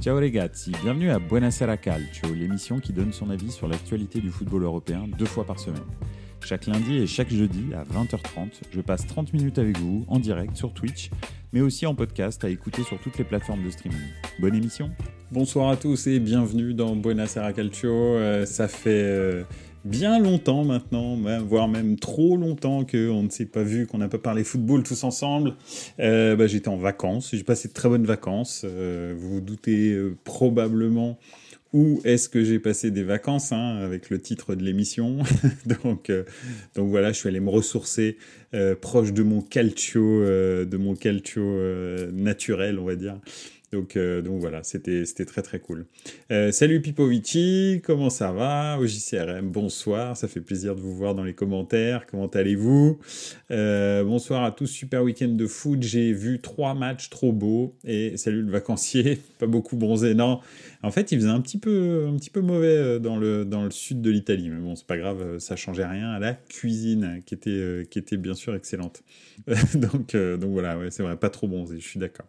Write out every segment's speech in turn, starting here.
Ciao ragazzi, bienvenue à Buonasera Calcio, l'émission qui donne son avis sur l'actualité du football européen deux fois par semaine. Chaque lundi et chaque jeudi à 20h30, je passe 30 minutes avec vous en direct sur Twitch, mais aussi en podcast à écouter sur toutes les plateformes de streaming. Bonne émission Bonsoir à tous et bienvenue dans Buonasera Calcio. Euh, ça fait euh, bien longtemps maintenant, voire même trop longtemps qu'on ne s'est pas vu, qu'on n'a pas parlé football tous ensemble. Euh, bah, J'étais en vacances, j'ai passé de très bonnes vacances. Euh, vous vous doutez euh, probablement où est-ce que j'ai passé des vacances, hein, avec le titre de l'émission. donc, donc voilà, je suis allé me ressourcer proche de mon calcio, de mon calcio naturel, on va dire. Donc, euh, donc voilà, c'était très très cool. Euh, salut Pipovici, comment ça va Au JCRM, bonsoir, ça fait plaisir de vous voir dans les commentaires. Comment allez-vous? Euh, Bonsoir à tous, super week-end de foot. J'ai vu trois matchs trop beaux. Et salut le vacancier, pas beaucoup bronzé. Non, en fait, il faisait un petit peu, un petit peu mauvais dans le, dans le sud de l'Italie. Mais bon, c'est pas grave, ça changeait rien à la cuisine qui était, qui était bien sûr excellente. donc, donc voilà, ouais, c'est vrai, pas trop bronzé, je suis d'accord.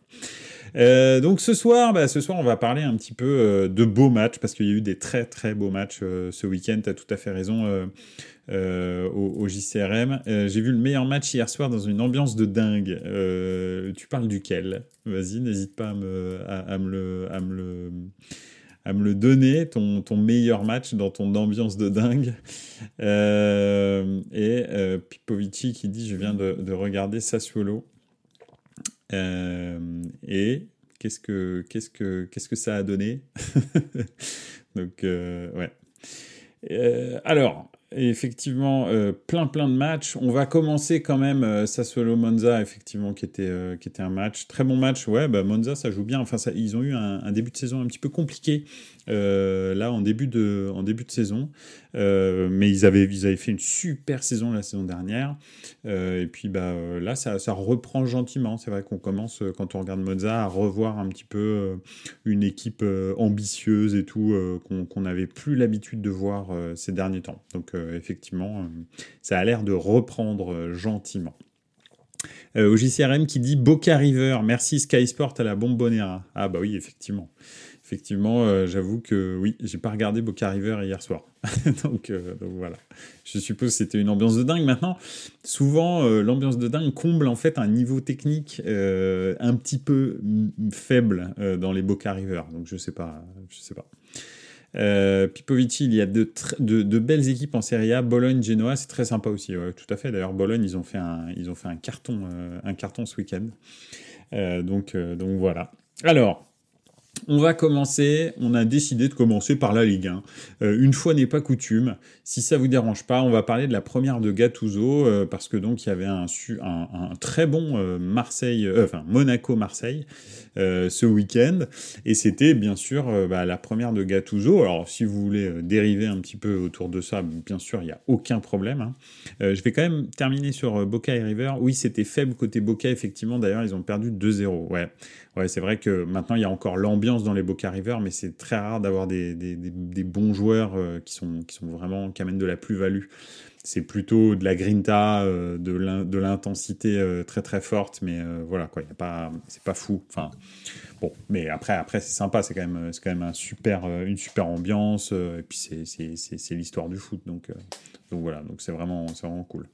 Euh, donc ce soir, bah, ce soir, on va parler un petit peu euh, de beaux matchs parce qu'il y a eu des très très beaux matchs euh, ce week-end. Tu as tout à fait raison au, JCRM. J'ai vu le meilleur match hier soir dans une ambiance de dingue. tu parles duquel? Vas-y, n'hésite pas à me, à, me le, à me le à me le donner, ton, ton, meilleur match dans ton ambiance de dingue. et Pipovici qui dit, je viens de, de regarder Sassuolo. Euh, et qu'est-ce que, qu'est-ce, que, qu'est-ce que ça a donné Donc, euh, ouais. Euh, alors, effectivement, plein plein de matchs. On va commencer quand même Sassuolo Monza, effectivement, qui était qui était un match très bon match. Ouais, bah Monza, ça joue bien. Enfin, ils ont eu un, un, début de saison un petit peu compliqué euh, là en début de, en début de saison. Euh, mais ils avaient, ils avaient fait une super saison la saison dernière. Euh, et puis bah, là, ça, reprend gentiment. C'est vrai qu'on commence, quand on regarde Mozart, à revoir un petit peu une équipe ambitieuse et tout, qu'on n'avait plus l'habitude de voir ces derniers temps. Donc effectivement, ça a l'air de reprendre gentiment. au JCRM qui dit Boca River, merci Sky Sport à la bombonera. Ah bah oui, effectivement effectivement, euh, j'avoue que oui, j'ai pas regardé Boca River hier soir. donc, euh, donc, voilà. Je suppose que c'était une ambiance de dingue. Maintenant, souvent, euh, l'ambiance de dingue comble en fait un niveau technique un petit peu faible dans les Boca River. Donc je sais pas, je sais pas. Pipovici, il y a de, belles équipes en Serie A. Bologne, Genoa, c'est très sympa aussi. tout à fait. D'ailleurs, Bologne, ils ont fait un, ils ont fait un carton, un carton ce week-end. donc voilà. Alors, on va commencer, on a décidé de commencer par la Ligue 1. Euh, une fois n'est pas coutume, si ça vous dérange pas, on va parler de la première de Gattuso, euh, parce que donc il y avait un, très bon euh, Marseille, enfin Monaco-Marseille ce week-end, et c'était bien sûr bah, la première de Gattuso. Alors si vous voulez dériver un petit peu autour de ça, bien sûr, il n'y a aucun problème. Hein. je vais quand même terminer sur Boca et River. Oui, c'était faible côté Boca, effectivement, d'ailleurs, ils ont perdu 2-0. Ouais. Ouais, c'est vrai que maintenant il y a encore l'ambiance dans les Boca River, mais c'est très rare d'avoir des, des, des, bons joueurs euh, qui, sont, qui sont vraiment qui amènent de la plus-value. C'est plutôt de la grinta, euh, de l'intensité euh, très très forte, mais voilà quoi, y a pas, c'est pas fou. Enfin, bon, mais après après c'est sympa, c'est quand même c'est quand même un super une super ambiance, et puis c'est c'est l'histoire du foot, donc donc voilà, donc c'est vraiment c'est vraiment cool.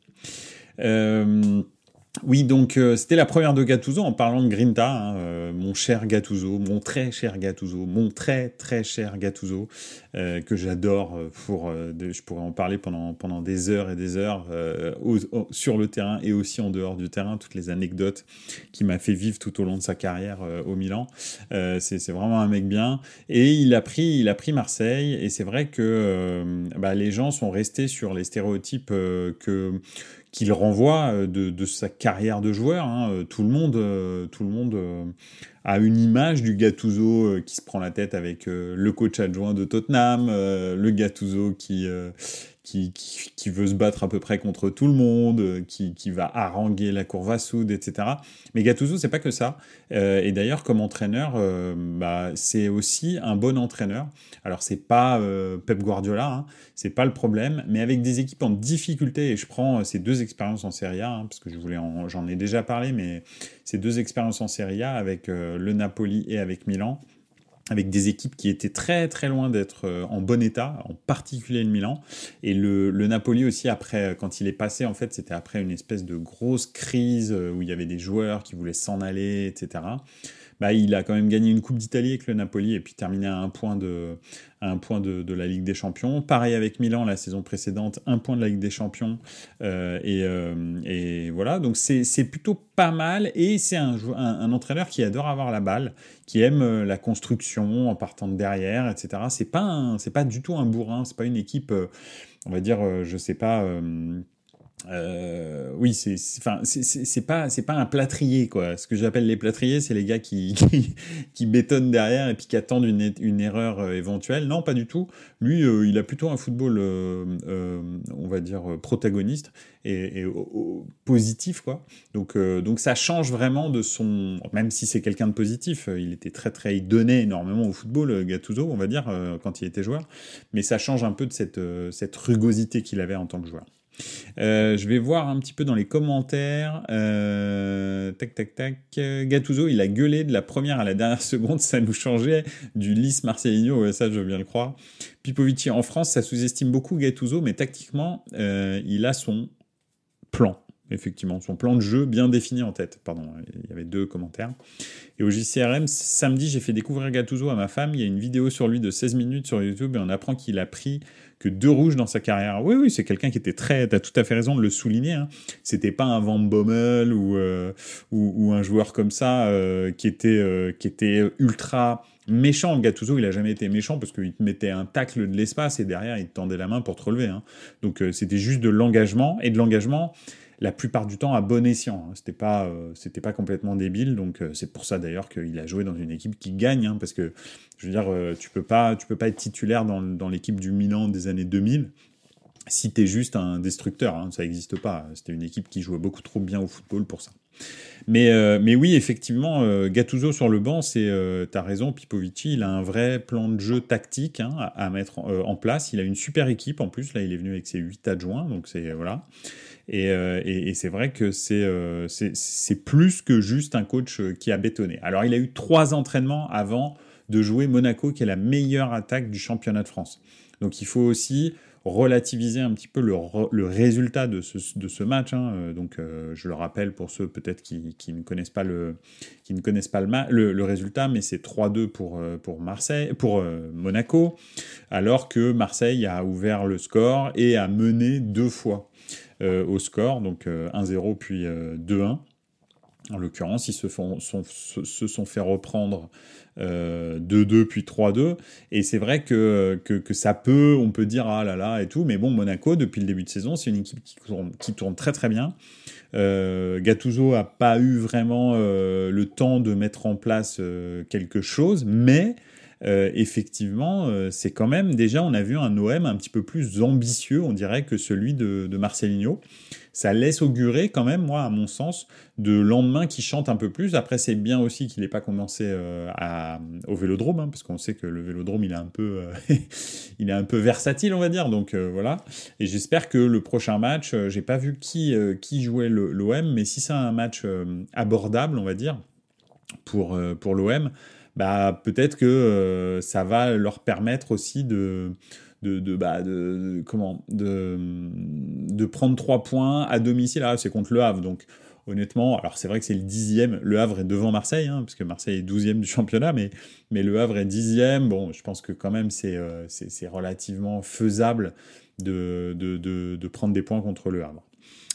Oui, donc euh, c'était la première de Gattuso en parlant de Grinta, hein, euh, mon cher Gattuso, mon très cher Gattuso, mon très très cher Gattuso, euh, que j'adore. Pour, je pourrais en parler pendant pendant des heures et des heures sur le terrain et aussi en dehors du terrain, toutes les anecdotes qu'il m'a fait vivre tout au long de sa carrière au Milan. c'est vraiment un mec bien et il a pris il a pris Marseille et c'est vrai que bah, les gens sont restés sur les stéréotypes que qu'il renvoie euh, de, sa carrière de joueur. Hein. Euh, tout le monde, euh, tout le monde a une image du Gattuso qui se prend la tête avec le coach adjoint de Tottenham, le Gattuso qui qui, veut se battre à peu près contre tout le monde, euh, qui, va haranguer la courva soude, etc. Mais Gattuso, c'est pas que ça. Euh, et d'ailleurs, comme entraîneur, euh, bah, c'est aussi un bon entraîneur. Alors, c'est pas Pep Guardiola, hein, c'est pas le problème, mais avec des équipes en difficulté, et je prends ces deux expériences en Serie A, hein, parce que je voulais j'en ai déjà parlé, mais ces deux expériences en Serie A avec le Napoli et avec Milan, avec des équipes qui étaient très très loin d'être euh, en bon état, en particulier le Milan. Et le, le Napoli aussi, après, quand il est passé, en fait, c'était après une espèce de grosse crise où il y avait des joueurs qui voulaient s'en aller, etc. Bah, il a quand même gagné une Coupe d'Italie avec le Napoli et puis terminé à un point de, un point de, la Ligue des Champions. Pareil avec Milan la saison précédente, un point de la Ligue des Champions. Euh, euh, et, voilà, donc c'est plutôt pas mal. Et c'est un, un, entraîneur qui adore avoir la balle, qui aime euh, la construction en partant de derrière, etc. C'est pas, pas du tout un bourrin, c'est pas une équipe, on va dire, je sais pas oui, c'est enfin c'est pas c'est pas un plâtrier quoi. Ce que j'appelle les plâtriers, c'est les gars qui, qui, bétonnent derrière et puis qui attendent une, une erreur euh, éventuelle. Non, pas du tout. Lui, euh, il a plutôt un football, on va dire protagoniste et, positif quoi. Donc donc ça change vraiment de son. Même si c'est quelqu'un de positif, il était très très il donnait énormément au football, Gattuso, on va dire quand il était joueur. Mais ça change un peu de cette cette rugosité qu'il avait en tant que joueur. Euh, je vais voir un petit peu dans les commentaires. Euh, tac, tac, tac. Gattuso, il a gueulé de la première à la dernière seconde. Ça nous changeait du lisse Marcelinho. ça, je veux bien le croire. Pipovici, en France, ça sous-estime beaucoup Gattuso, mais tactiquement, euh, il a son plan. Effectivement, son plan de jeu bien défini en tête. Pardon, il y avait deux commentaires. Et au JCRM, samedi, j'ai fait découvrir Gattuso à ma femme. Il y a une vidéo sur lui de 16 minutes sur YouTube et on apprend qu'il a pris que deux rouges dans sa carrière. Oui, oui, c'est quelqu'un qui était très. Tu as tout à fait raison de le souligner. Hein. C'était pas un Van Bommel ou, euh, ou, un joueur comme ça euh, qui, était, euh, qui était ultra méchant. Gattuso, il a jamais été méchant parce qu'il te mettait un tacle de l'espace et derrière, il te tendait la main pour te relever. Hein. Donc, c'était juste de l'engagement. Et de l'engagement, la plupart du temps à bon escient. Hein. C'était pas, euh, c'était pas complètement débile, donc euh, c'est pour ça d'ailleurs qu'il a joué dans une équipe qui gagne, hein, parce que je veux dire, euh, tu peux pas, tu peux pas être titulaire dans, dans l'équipe du Milan des années 2000 si tu es juste un destructeur, hein, ça n'existe pas. C'était une équipe qui jouait beaucoup trop bien au football pour ça. Mais, mais oui, effectivement, Gattuso sur le banc, c'est, tu as raison, Pipovici, il a un vrai plan de jeu tactique à, mettre en, en, place. Il a une super équipe en plus, là il est venu avec ses 8 adjoints, donc c'est voilà. Euh, et, c'est vrai que euh, c'est plus que juste un coach euh, qui a bétonné. Alors, il a eu trois entraînements avant de jouer Monaco, qui est la meilleure attaque du championnat de France. Donc, il faut aussi relativiser un petit peu le, résultat de ce, match. Hein. Donc, je le rappelle pour ceux peut-être qui, ne connaissent pas le, résultat, mais c'est 3-2 pour, pour, Marseille, pour Monaco, alors que Marseille a ouvert le score et a mené deux fois. Euh, au score, donc 1-0 euh, puis 2-1. Euh, en l'occurrence, ils se, font, se sont fait reprendre 2-2 puis 3-2. Et c'est vrai que, que, ça peut, on peut dire ah là là et tout, mais bon, Monaco, depuis le début de saison, c'est une équipe qui tourne, qui tourne très très bien. Euh, Gattuso a pas eu vraiment le temps de mettre en place quelque chose, mais euh, effectivement, euh, c'est quand même déjà, on a vu un OM un petit peu plus ambitieux, on dirait, que celui de, de Marcelinho. Ça laisse augurer quand même, moi, à mon sens, de lendemain qui chante un peu plus. Après, c'est bien aussi qu'il n'ait pas commencé euh, au Vélodrome, hein, parce qu'on sait que le Vélodrome, il est un peu, il est un peu versatile, on va dire. Donc voilà. Et j'espère que le prochain match, j'ai pas vu qui qui jouait l'OM, mais si c'est un match abordable, on va dire, pour pour l'OM bah, peut-être que euh, ça va leur permettre aussi de, de, de, bah, de, comment, de, de prendre trois points à domicile. Ah, c'est contre le Havre, donc honnêtement, alors c'est vrai que c'est le dixième, le Havre est devant Marseille, hein, parce que Marseille est douzième du championnat, mais, mais le Havre est dixième. Bon, je pense que quand même c'est euh, relativement faisable de, de, de, de, prendre des points contre le Havre.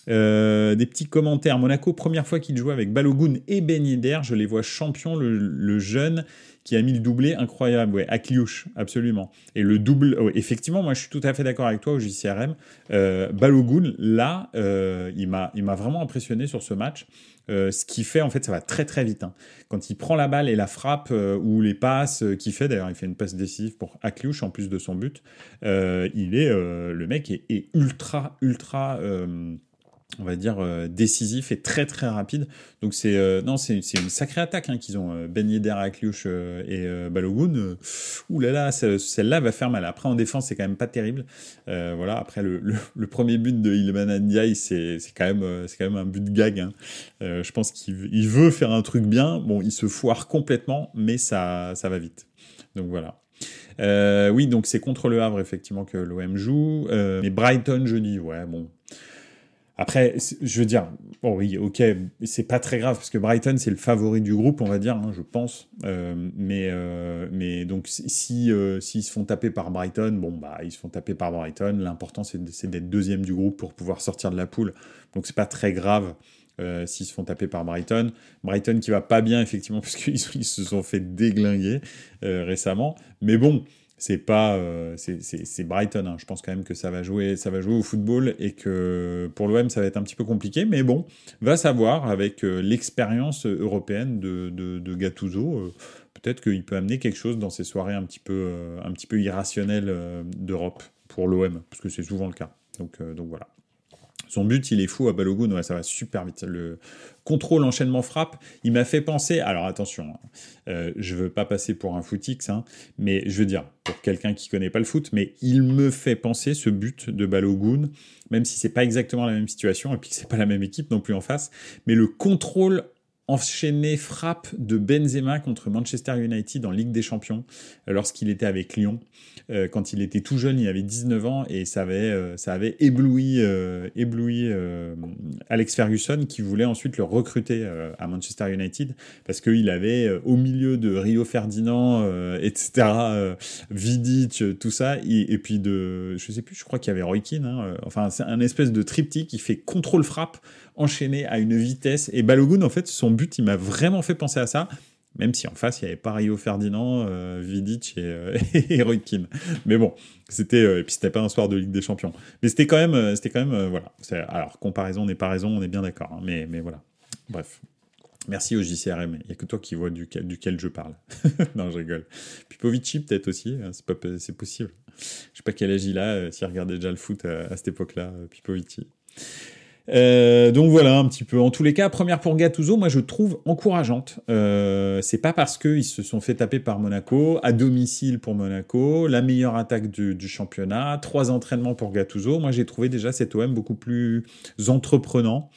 Euh, des petits commentaires. Monaco, première fois qu'il joue avec Balogun et Ben je les vois champion, le, jeune qui a mis le doublé, incroyable, ouais, à Cliouche, absolument. Et le double, effectivement, moi je suis tout à fait d'accord avec toi au JCRM. Euh, Balogun, là, euh, il m'a vraiment impressionné sur ce match. Ce qui fait, en fait, ça va très très vite. Hein. Quand il prend la balle et la frappe ou les passes qu'il fait, d'ailleurs, il fait une passe décisive pour Akliouche en plus de son but, il est, le mec est ultra, ultra on va dire euh, décisif et très très rapide. Donc c'est euh, non c'est une sacrée attaque hein, qu'ils ont euh, Ben Yedder, Akliouche et Balogun. Ouh là là, celle-là va faire mal. Après en défense c'est quand même pas terrible. voilà. Après le, le, premier but de Ilman Ndiaye c'est c'est quand même c'est quand même un but de gag. Hein. je pense qu'il veut faire un truc bien. Bon il se foire complètement, mais ça ça va vite. Donc voilà. oui, donc c'est contre le Havre effectivement que l'OM joue. mais Brighton jeudi, ouais, bon. Après, je veux dire, bon oui, ok, c'est pas très grave parce que Brighton c'est le favori du groupe, on va dire, hein, je pense. Euh, mais, euh, mais donc si euh, s'ils se font taper par Brighton, bon bah ils se font taper par Brighton. L'important c'est d'être deuxième du groupe pour pouvoir sortir de la poule. Donc c'est pas très grave. s'ils se font taper par Brighton. Brighton qui va pas bien, effectivement, parce qu'ils se sont fait déglinguer récemment. Mais bon, c'est pas euh, c'est Brighton hein. je pense quand même que ça va jouer ça va jouer au football et que pour l'OM ça va être un petit peu compliqué. Mais bon va savoir avec euh, l'expérience européenne de, de, Gattuso euh, peut-être qu'il peut amener quelque chose dans ces soirées un petit peu un petit peu irrationnelles d'Europe pour l'OM parce que c'est souvent le cas. Donc donc voilà son but, il est fou à Balogun, ouais, ça va super vite. Le contrôle, enchaînement, frappe, il m'a fait penser. Alors attention, hein, euh, je veux pas passer pour un footix, hein, mais je veux dire, pour quelqu'un qui connaît pas le foot, mais il me fait penser ce but de Balogun, même si c'est pas exactement la même situation et puis que c'est pas la même équipe non plus en face, mais le contrôle enchaîné frappe de Benzema contre Manchester United en Ligue des Champions euh, lorsqu'il était avec Lyon. Euh, quand il était tout jeune, il avait 19 ans et ça avait, euh, ça avait ébloui, ébloui Alex Ferguson qui voulait ensuite le recruter à Manchester United parce qu'il avait au milieu de Rio Ferdinand, etc., Vidic, tout ça, et, puis de, je sais plus, je crois qu'il y avait Roy hein, enfin c'est un espèce de triptyque qui fait contrôle-frappe enchaîné à une vitesse. Et Balogun, en fait, son but, il m'a vraiment fait penser à ça. Même si en face, il y avait pas Rio Ferdinand, euh, Vidic et, euh, Mais bon, c'était euh, et puis c'était pas un soir de Ligue des Champions. Mais c'était quand même, euh, c'était quand même, voilà. Alors comparaison n'est pas raison, on est bien d'accord. Hein. mais mais voilà. Bref. Merci au JCRM. Il n'y a que toi qui vois duquel, duquel je parle. non, je rigole. Pipovici, peut-être aussi. Hein, c'est, possible. Je sais pas quel âge il a, s'il regardait déjà le foot à, à cette époque-là, Pipovici. Euh, donc voilà un petit peu. En tous les cas, première pour Gattuso, moi je trouve encourageante. Euh, c'est pas parce qu'ils se sont fait taper par Monaco, à domicile pour Monaco, la meilleure attaque du, championnat, trois entraînements pour Gattuso. Moi j'ai trouvé déjà cet OM beaucoup plus entreprenant.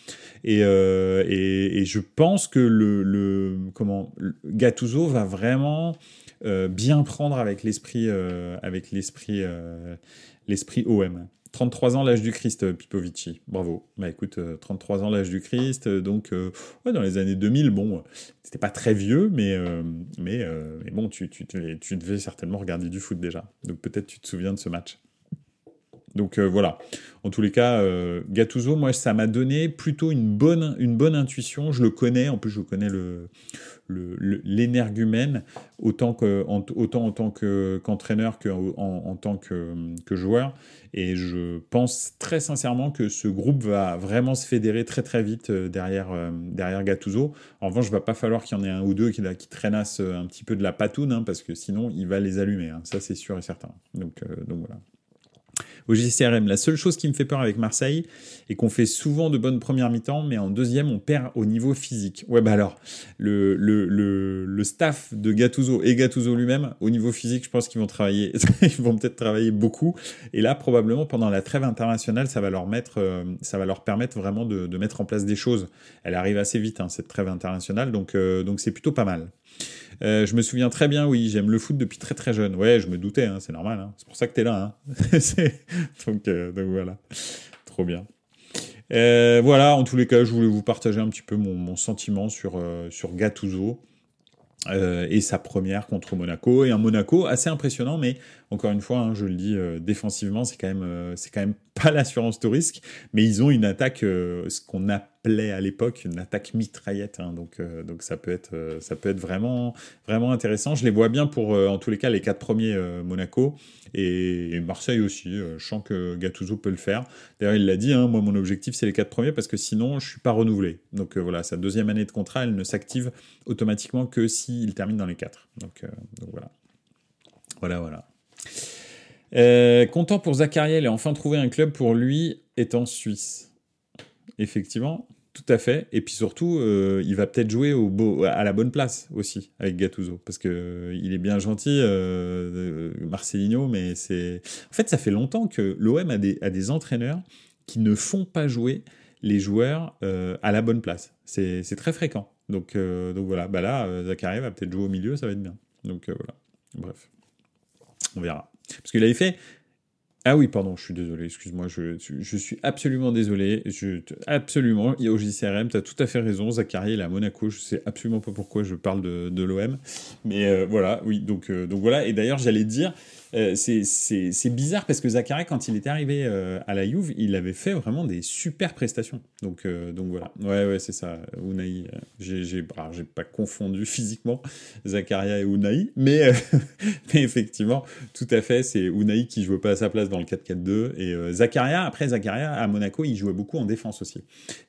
Et, euh, et, je pense que le, le comment Gattuso va vraiment euh, bien prendre avec l'esprit avec l'esprit l'esprit OM. 33 ans, l'âge du Christ, euh, Pipovici. Bravo. Bah écoute, 33 euh, ans, l'âge du Christ. Euh, donc, dans les années 2000, bon, c'était pas très vieux, mais, mais, bon, tu, tu, tu, devais certainement regarder du foot déjà. Donc, peut-être tu te souviens de ce match. Donc voilà. En tous les cas, Gattuso, moi, ça m'a donné plutôt une bonne, une bonne intuition. Je le connais. En plus, je connais le, l'énergumène autant, que, en, autant en tant qu'entraîneur qu'en en, tant que, joueur. Et je pense très sincèrement que ce groupe va vraiment se fédérer très très vite euh, derrière, euh, derrière Gattuso. En revanche, il va pas falloir qu'il y en ait un ou deux qui, qui traînassent un petit peu de la patoune, hein, parce que sinon, il va les allumer. Hein. Ça, c'est sûr et certain. Euh, donc voilà au JCRM. La seule chose qui me fait peur avec Marseille est qu'on fait souvent de bonnes premières mi-temps, mais en deuxième, on perd au niveau physique. Ouais, bah alors, le, le, le, staff de Gattuso et Gattuso lui-même, au niveau physique, je pense qu'ils vont travailler, ils vont peut-être travailler beaucoup. Et là, probablement, pendant la trêve internationale, ça va leur mettre, euh, ça va leur permettre vraiment de, de, mettre en place des choses. Elle arrive assez vite, hein, cette trêve internationale, donc euh, donc c'est plutôt pas mal. Euh, je me souviens très bien, oui, j'aime le foot depuis très très jeune. Ouais, je me doutais, hein, c'est normal. Hein. C'est pour ça que t'es là. Hein. donc, euh, donc voilà, trop bien. Euh, voilà, en tous les cas, je voulais vous partager un petit peu mon, sentiment sur, sur Gattuso. Et sa première contre Monaco et un Monaco assez impressionnant mais encore une fois je le dis défensivement c'est quand c'est quand même pas l'assurance de risque mais ils ont une attaque ce qu'on appelait à l'époque une attaque mitraillette hein, donc donc ça peut être ça peut être vraiment vraiment intéressant je les vois bien pour en tous les cas les quatre premiers Monaco et, Marseille aussi je sens que Gattuso peut le faire d'ailleurs il l'a dit hein, moi mon objectif c'est les quatre premiers parce que sinon je suis pas renouvelé donc voilà sa deuxième année de contrat elle ne s'active automatiquement que si il termine dans les 4. Donc, euh, donc voilà. Voilà, voilà. Euh, content pour Zachariel et enfin trouver un club pour lui en Suisse. Effectivement, tout à fait. Et puis surtout, euh, il va peut-être jouer au beau, à la bonne place aussi avec Gattuso, parce que il est bien gentil, Marcelinho, mais c'est. En fait, ça fait longtemps que l'OM a des, entraîneurs qui ne font pas jouer les joueurs à la bonne place. C'est très fréquent. Donc, euh, voilà, bah là, euh, Zachary va peut-être jouer au milieu, ça va être bien. Donc euh, voilà. Bref, on verra. Parce qu'il avait fait ah oui, pardon, je suis désolé, excuse-moi, je, je, suis absolument désolé. Je, absolument, au JCRM, tu as tout à fait raison. Zachary, il est à Monaco, je sais absolument pas pourquoi je parle de, de l'OM. Mais euh, voilà, oui, donc, euh, donc voilà. Et d'ailleurs, j'allais dire, euh, c'est bizarre parce que Zachary, quand il était arrivé euh, à la Juve, il avait fait vraiment des super prestations. Donc, donc voilà. Ouais, ouais, c'est ça. Unai, j'ai pas confondu physiquement Zakaria et Unai, mais, mais effectivement, tout à fait, c'est Unai qui jouait pas à sa place dans le 4-4-2. Et Zakaria, après Zakaria, à Monaco, il jouait beaucoup en défense aussi.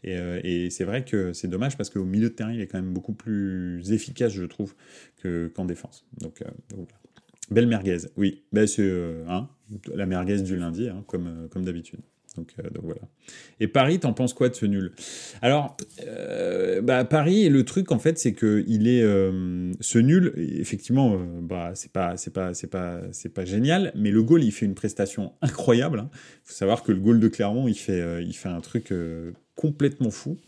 Et, et c'est vrai que c'est dommage parce qu'au milieu de terrain, il est quand même beaucoup plus efficace, je trouve, qu'en défense. Donc, donc voilà. Belle merguez, oui. Ben, c'est euh, hein, la merguez du lundi, hein, comme, euh, comme d'habitude. Donc, euh, donc, voilà. Et Paris, t'en penses quoi de ce nul? Alors, bah, Paris, le truc en fait, c'est que il est ce nul. Effectivement, bah c'est pas c'est pas c'est pas c'est pas génial, mais le goal, il fait une prestation incroyable. Il hein. faut savoir que le goal de Clermont, il fait il fait un truc complètement fou.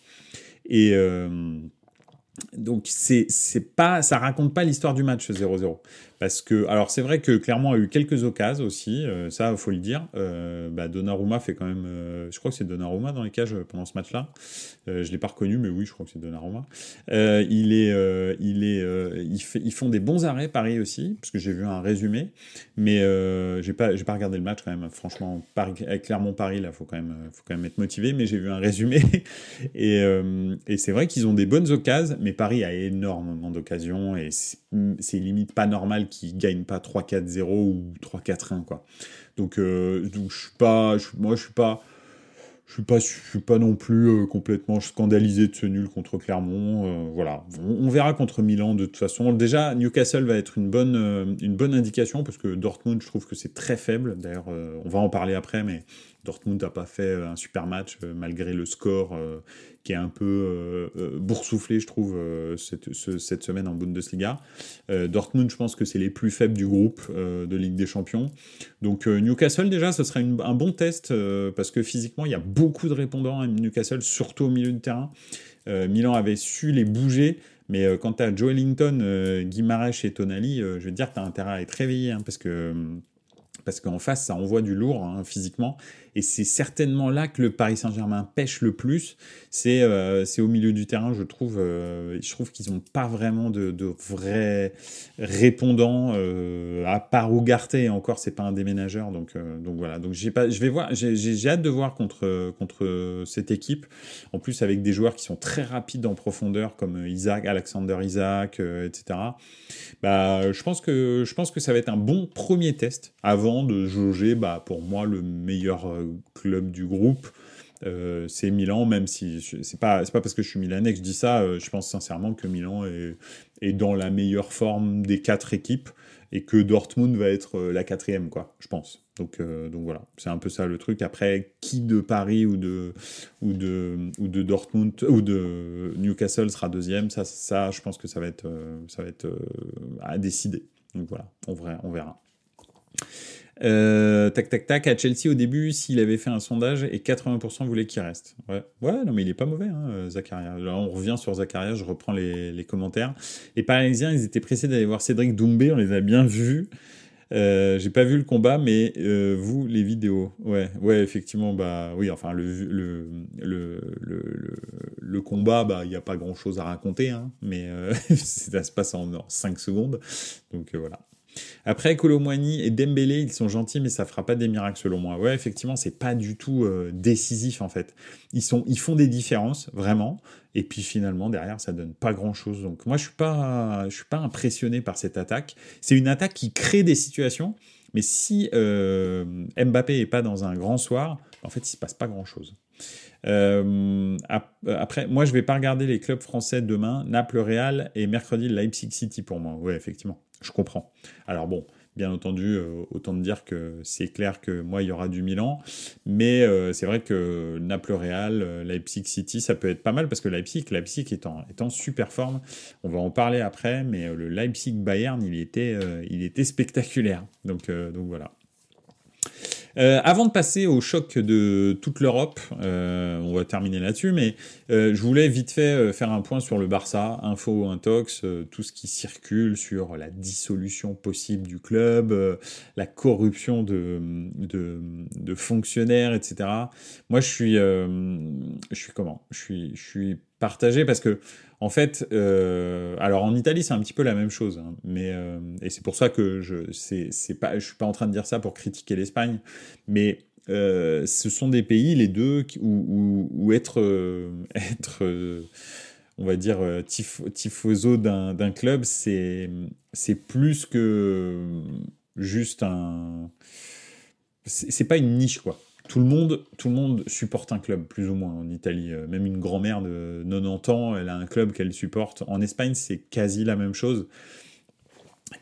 Et donc c'est pas ça raconte pas l'histoire du match 0-0 parce que, alors c'est vrai que Clermont a eu quelques occasions aussi, euh, ça faut le dire. Euh, bah, Donnarumma fait quand même, euh, je crois que c'est Donnarumma dans les cages pendant ce match-là. je l'ai pas reconnu, mais oui, je crois que c'est Donnarumma. il est, il est, ils font des bons arrêts Paris aussi, parce que j'ai vu un résumé, mais j'ai pas, j'ai pas regardé le match quand même. Franchement, Paris, avec Clermont Paris là, faut quand même, faut quand même être motivé. Mais j'ai vu un résumé et, et c'est vrai qu'ils ont des bonnes occasions, mais Paris a énormément d'occasions et c'est limite pas normal qu'ils gagnent pas 3-4-0 ou 3-4-1 quoi. Donc, euh, donc je suis pas, moi je suis pas, je suis pas, suis pas non plus euh, complètement scandalisé de ce nul contre Clermont. Euh, voilà, on, verra contre Milan de toute façon. Déjà, Newcastle va être une bonne, une bonne indication parce que Dortmund, je trouve que c'est très faible. D'ailleurs, on va en parler après, mais Dortmund n'a pas fait un super match malgré le score qui est un peu euh, euh, boursouflé, je trouve, euh, cette, semaine en Bundesliga. Dortmund, je pense que c'est les plus faibles du groupe de Ligue des Champions. Donc Newcastle, déjà, ce serait un bon test, parce que physiquement, il y a beaucoup de répondants à Newcastle, surtout au milieu de terrain. Milan avait su les bouger. Mais quand tu as Joe Ellington, Guimarães et Tonali, je veux dire, tu as intérêt à être réveillé, hein, parce que parce qu'en face, ça envoie du lourd hein, physiquement. Et c'est certainement là que le Paris Saint-Germain pêche le plus. C'est euh, au milieu du terrain, je trouve. Euh, je trouve qu'ils n'ont pas vraiment de, de vrais répondants, euh, à part Ugarte. Et encore, c'est pas un déménageur. Donc, euh, donc voilà. Donc j'ai pas, je vais voir. J'ai hâte de voir contre, contre cette équipe. En plus, avec des joueurs qui sont très rapides en profondeur, comme Isaac, Alexander Isaac, etc. Bah, je pense que je pense que ça va être un bon premier test avant de jauger, bah, pour moi, le meilleur club du groupe. Euh, c'est Milan, même si c'est pas, pas parce que je suis milanais que je dis ça, euh, je pense sincèrement que Milan est, est, dans la meilleure forme des quatre équipes et que Dortmund va être euh, la quatrième, quoi, je pense. Donc, donc voilà, c'est un peu ça le truc. Après, qui de Paris ou de, Dortmund ou de Newcastle sera deuxième, ça, ça je pense que ça va être, à décider. Donc voilà. On verra. Euh, tac, tac, tac. À Chelsea, au début, s'il avait fait un sondage et 80% voulaient qu'il reste. Ouais. ouais, non, mais il est pas mauvais, hein, Zakaria. Là, on revient sur Zakaria, je reprends les, les, commentaires. Les Parisiens, ils étaient pressés d'aller voir Cédric Doumbé, on les a bien vus. Euh, j'ai pas vu le combat, mais euh, vous, les vidéos. Ouais, ouais, effectivement, bah oui, enfin, le, le, le, le, le combat, bah il n'y a pas grand chose à raconter, hein, mais euh, ça se passe en, en 5 secondes. Donc voilà. Après, Colomwani et Dembélé, ils sont gentils, mais ça fera pas des miracles selon moi. Ouais, effectivement, c'est pas du tout euh, décisif en fait. Ils sont, ils font des différences vraiment, et puis finalement derrière, ça donne pas grand chose. Donc moi, je suis pas, je suis pas impressionné par cette attaque. C'est une attaque qui crée des situations, mais si euh, Mbappé est pas dans un grand soir, en fait, il se passe pas grand chose. Euh, après, moi, je vais pas regarder les clubs français demain. Naples, Real et mercredi Leipzig City pour moi. Ouais, effectivement je comprends. Alors bon, bien entendu, euh, autant de dire que c'est clair que moi, il y aura du Milan, mais euh, c'est vrai que Naples-Real, euh, Leipzig City, ça peut être pas mal parce que Leipzig, Leipzig est en, est en super forme. On va en parler après, mais le Leipzig-Bayern, il était, il était spectaculaire. Donc, donc voilà. Euh, avant de passer au choc de toute l'Europe, euh, on va terminer là-dessus, mais euh, je voulais vite fait faire un point sur le Barça, info, intox, tout ce qui circule sur la dissolution possible du club, la corruption de, de, de, fonctionnaires, etc. Moi, je suis, je suis comment? Je suis, je suis partagé parce que en fait, euh, alors en Italie c'est un petit peu la même chose, hein, mais euh, et c'est pour ça que je c'est pas je suis pas en train de dire ça pour critiquer l'Espagne, mais euh, ce sont des pays les deux où, où, être être on va dire tifoso d'un club c'est c'est plus que juste un c'est pas une niche quoi tout le monde, supporte un club, plus ou moins, en Italie. Euh, même une grand-mère de 90 ans, elle a un club qu'elle supporte. En Espagne, c'est quasi la même chose.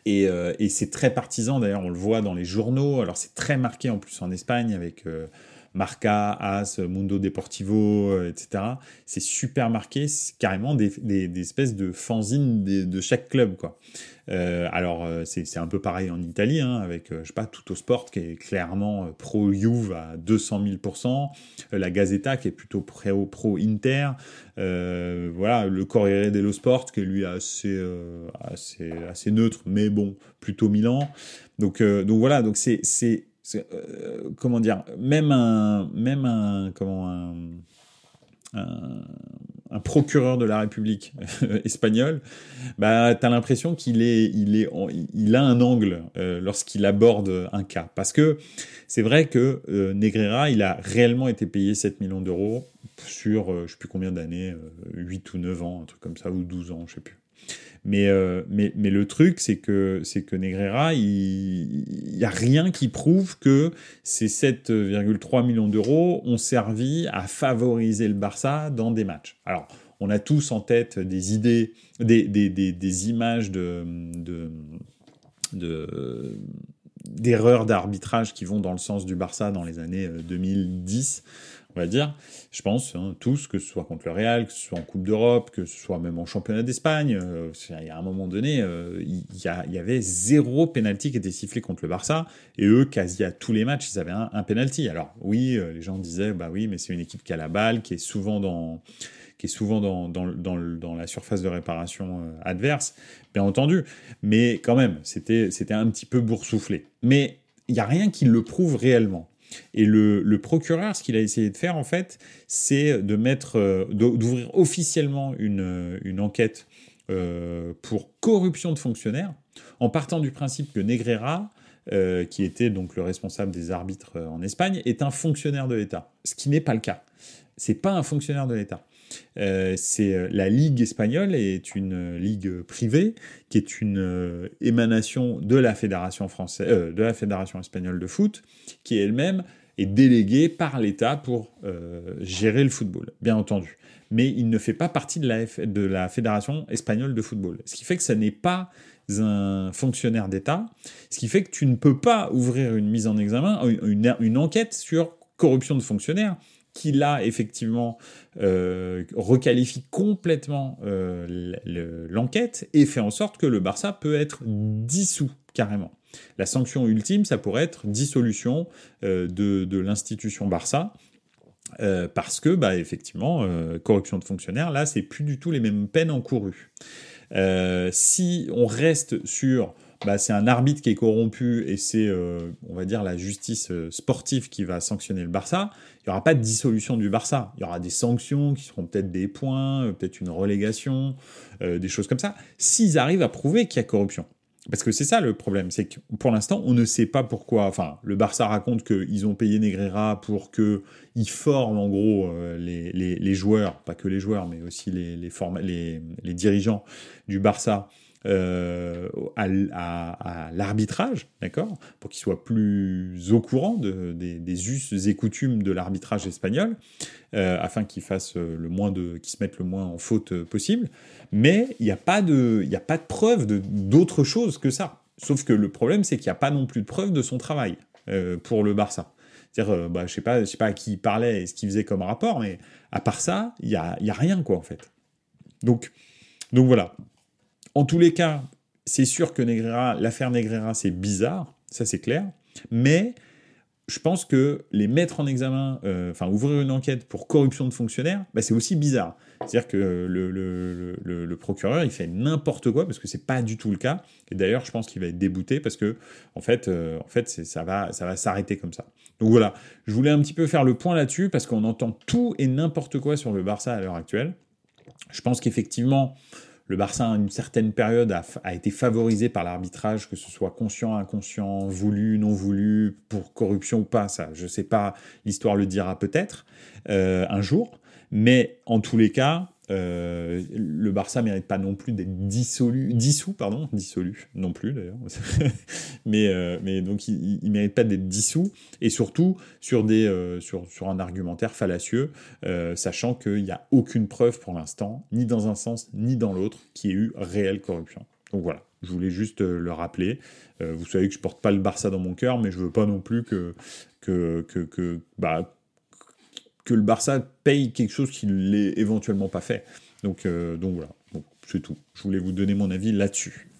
Et, euh, c'est très partisan, d'ailleurs, on le voit dans les journaux. Alors, c'est très marqué en plus en Espagne avec euh, Marca, As, Mundo Deportivo, etc. C'est super marqué, carrément des, espèces de fanzines de chaque club. Euh, alors, euh, c'est un peu pareil en Italie, hein, avec, euh, je sais pas, Sport qui est clairement pro-Juve à 200 000%, la Gazeta qui est plutôt pro-Inter, voilà, le Corriere dello Sport qui est lui assez, assez neutre, mais bon, plutôt Milan. Donc, donc voilà, donc c'est, comment dire, même un, même un, comment un, un procureur de la République espagnole, bah, tu as l'impression qu'il est, il est, il a un angle euh, lorsqu'il aborde un cas. Parce que c'est vrai que euh, Negreira, il a réellement été payé 7 millions d'euros sur, euh, je sais plus combien d'années, 8 ou 9 ans, un truc comme ça, ou 12 ans, je sais plus. Mais, euh, mais, mais le truc, c'est que, que Negreira, il n'y a rien qui prouve que ces 7,3 millions d'euros ont servi à favoriser le Barça dans des matchs. Alors, on a tous en tête des idées, des, images de, de, de d'erreurs d'arbitrage qui vont dans le sens du Barça dans les années 2010 on va dire, je pense, hein, tous, que ce soit contre le Real, que ce soit en Coupe d'Europe, que ce soit même en championnat d'Espagne, euh, il y a un moment donné, euh, il, y avait zéro penalty qui était sifflé contre le Barça, et eux, quasi à tous les matchs, ils avaient un, un penalty. Alors oui, euh, les gens disaient, bah oui, mais c'est une équipe qui a la balle, qui est souvent dans qui est souvent dans, dans, dans, la surface de réparation adverse, bien entendu, mais quand même, c'était un petit peu boursouflé. Mais il n'y a rien qui le prouve réellement. Et le, procureur, ce qu'il a essayé de faire, en fait, c'est euh, d'ouvrir officiellement une, enquête euh, pour corruption de fonctionnaires, en partant du principe que Negreira, euh, qui était donc le responsable des arbitres en Espagne, est un fonctionnaire de l'État. Ce qui n'est pas le cas. C'est pas un fonctionnaire de l'État. C'est la Ligue espagnole est une ligue privée qui est une émanation de la fédération française, de la fédération espagnole de foot, qui elle-même est déléguée par l'État pour euh, gérer le football, bien entendu. Mais il ne fait pas partie de la, de la Fédération espagnole de football. Ce qui fait que ça n'est pas un fonctionnaire d'État, ce qui fait que tu ne peux pas ouvrir une mise en examen, une, une enquête sur corruption de fonctionnaires, qui là, effectivement, euh, requalifie complètement euh, l'enquête et fait en sorte que le Barça peut être dissous carrément. La sanction ultime, ça pourrait être dissolution euh, de, l'institution Barça. Euh, parce que, bah, effectivement, corruption de fonctionnaires, là, c'est plus du tout les mêmes peines encourues. si on reste sur bah, c'est un arbitre qui est corrompu et c'est, on va dire, la justice sportive qui va sanctionner le Barça, il n'y aura pas de dissolution du Barça. Il y aura des sanctions qui seront peut-être des points, peut-être une relégation, des choses comme ça, s'ils arrivent à prouver qu'il y a corruption. Parce que c'est ça le problème, c'est que pour l'instant, on ne sait pas pourquoi. Enfin, le Barça raconte qu'ils ont payé Negreira pour qu'il forme en gros euh, les, les, les, joueurs, pas que les joueurs, mais aussi les, les, les dirigeants du Barça euh, à, l'arbitrage, d'accord, pour qu'ils soient plus au courant de, des, us et coutumes de l'arbitrage espagnol, euh, afin qu'ils fassent le moins de, qu'ils se mettent le moins en faute possible. Mais il n'y a pas de, il a pas de preuve d'autre chose que ça. Sauf que le problème, c'est qu'il n'y a pas non plus de preuve de son travail euh, pour le Barça. C'est-à-dire, euh, bah, je sais pas, je sais pas à qui il parlait et ce qu'il faisait comme rapport, mais à part ça, il y a, y a rien quoi en fait. Donc, donc voilà. En tous les cas, c'est sûr que l'affaire Negreira, c'est bizarre, ça c'est clair. Mais je pense que les mettre en examen, euh, enfin ouvrir une enquête pour corruption de fonctionnaires, bah, c'est aussi bizarre. C'est-à-dire que le, procureur, il fait n'importe quoi parce que c'est pas du tout le cas. Et d'ailleurs, je pense qu'il va être débouté parce que, en fait, euh, en fait ça va, ça va s'arrêter comme ça. Donc voilà, je voulais un petit peu faire le point là-dessus parce qu'on entend tout et n'importe quoi sur le Barça à l'heure actuelle. Je pense qu'effectivement, le Barça, à une certaine période, a, été favorisé par l'arbitrage, que ce soit conscient, inconscient, voulu, non voulu, pour corruption ou pas, ça, je sais pas, l'histoire le dira peut-être euh, un jour. Mais en tous les cas, euh, le Barça mérite pas non plus d'être dissolu, dissous, pardon, dissolu non plus d'ailleurs, mais, euh, mais donc il, il mérite pas d'être dissous et surtout sur euh, un argumentaire fallacieux, sachant qu'il n'y a aucune preuve pour l'instant, ni dans un sens ni dans l'autre, qui ait eu réelle corruption. Donc voilà, je voulais juste le rappeler. vous savez que je porte pas le Barça dans mon cœur, mais je veux pas non plus que que que, que bah, que le Barça paye quelque chose qu'il l'ait éventuellement pas fait. Donc, euh, donc voilà, c'est tout. Je voulais vous donner mon avis là-dessus.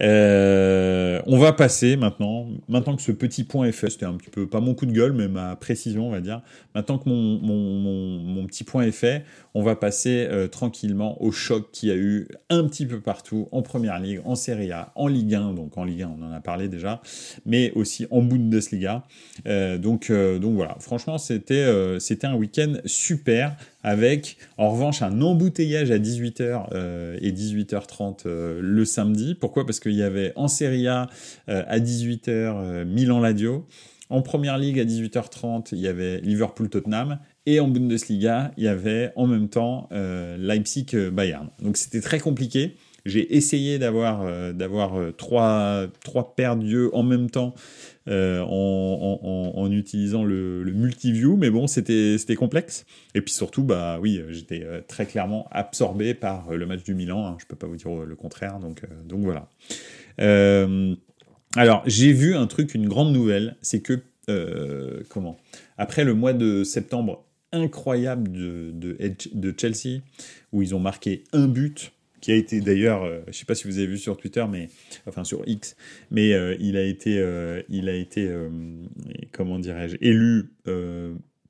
Euh, on va passer maintenant, maintenant que ce petit point est fait, c'était un petit peu, pas mon coup de gueule, mais ma précision, on va dire. Maintenant que mon, mon, mon, petit point est fait, on va passer euh, tranquillement au choc qu'il y a eu un petit peu partout, en Première Ligue, en Serie A, en Ligue 1, donc en Ligue 1, on en a parlé déjà, mais aussi en Bundesliga. Euh, donc, donc voilà, franchement, c'était c'était un week-end super avec en revanche un embouteillage à 18h euh, et 18h30 euh, le samedi. Pourquoi? Parce qu'il y avait en Serie A euh, à 18h Milan-Ladio. En Première Ligue à 18h30, il y avait Liverpool-Tottenham. Et en Bundesliga, il y avait en même temps Leipzig-Bayern. Donc c'était très compliqué. J'ai essayé d'avoir d'avoir trois, trois paires d'yeux en même temps euh, en, utilisant le, multiview, mais bon, c'était complexe. Et puis surtout, bah oui, j'étais euh, très clairement absorbé par euh, le match du Milan. Hein, je peux pas vous dire le contraire, donc donc voilà. alors j'ai vu un truc, une grande nouvelle, c'est que comment? Après le mois de septembre incroyable de, de Chelsea, où ils ont marqué un but qui a été d'ailleurs, euh, je ne sais pas si vous avez vu sur Twitter, mais enfin sur X, mais euh, il a été, euh, il a été, comment dirais-je, élu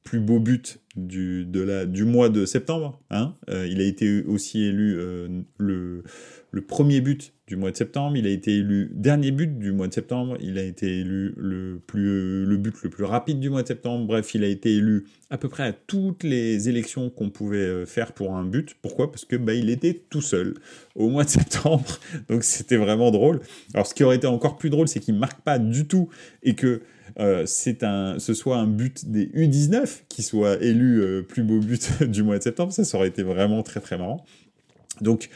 plus beau but du, du mois de septembre. Hein il a été aussi élu le, le premier but du mois de septembre, il a été élu dernier but du mois de septembre, il a été élu le, plus, le but le plus rapide du mois de septembre, bref, il a été élu à peu près à toutes les élections qu'on pouvait euh, faire pour un but. Pourquoi? Parce que bah, il était tout seul au mois de septembre, donc c'était vraiment drôle. Alors ce qui aurait été encore plus drôle, c'est qu'il marque pas du tout et que euh, c'est un, ce soit un but des U19 qui soit élu euh, plus beau but du mois de septembre, ça, ça aurait été vraiment très très marrant. Donc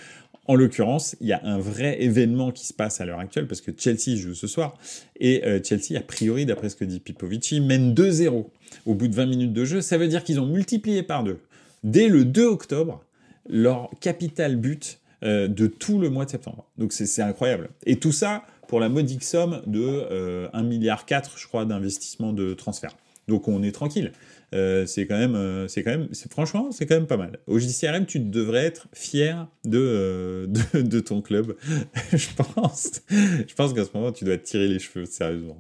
en l'occurrence, il y a un vrai événement qui se passe à l'heure actuelle parce que Chelsea joue ce soir et euh, Chelsea, a priori, d'après ce que dit Pipovici, mène 2-0 au bout de 20 minutes de jeu. Ça veut dire qu'ils ont multiplié par deux dès le 2 octobre leur capital but de tout le mois de septembre. Donc c'est incroyable. Et tout ça pour la modique somme de euh, 1,4 milliard, je crois, d'investissement de transfert. Donc on est tranquille. Euh, c'est quand même, euh, c'est quand même, franchement, c'est quand même pas mal. Au JCRM, tu devrais être fier de, euh, de, ton club. je pense, je pense qu'à ce moment, tu dois te tirer les cheveux, sérieusement.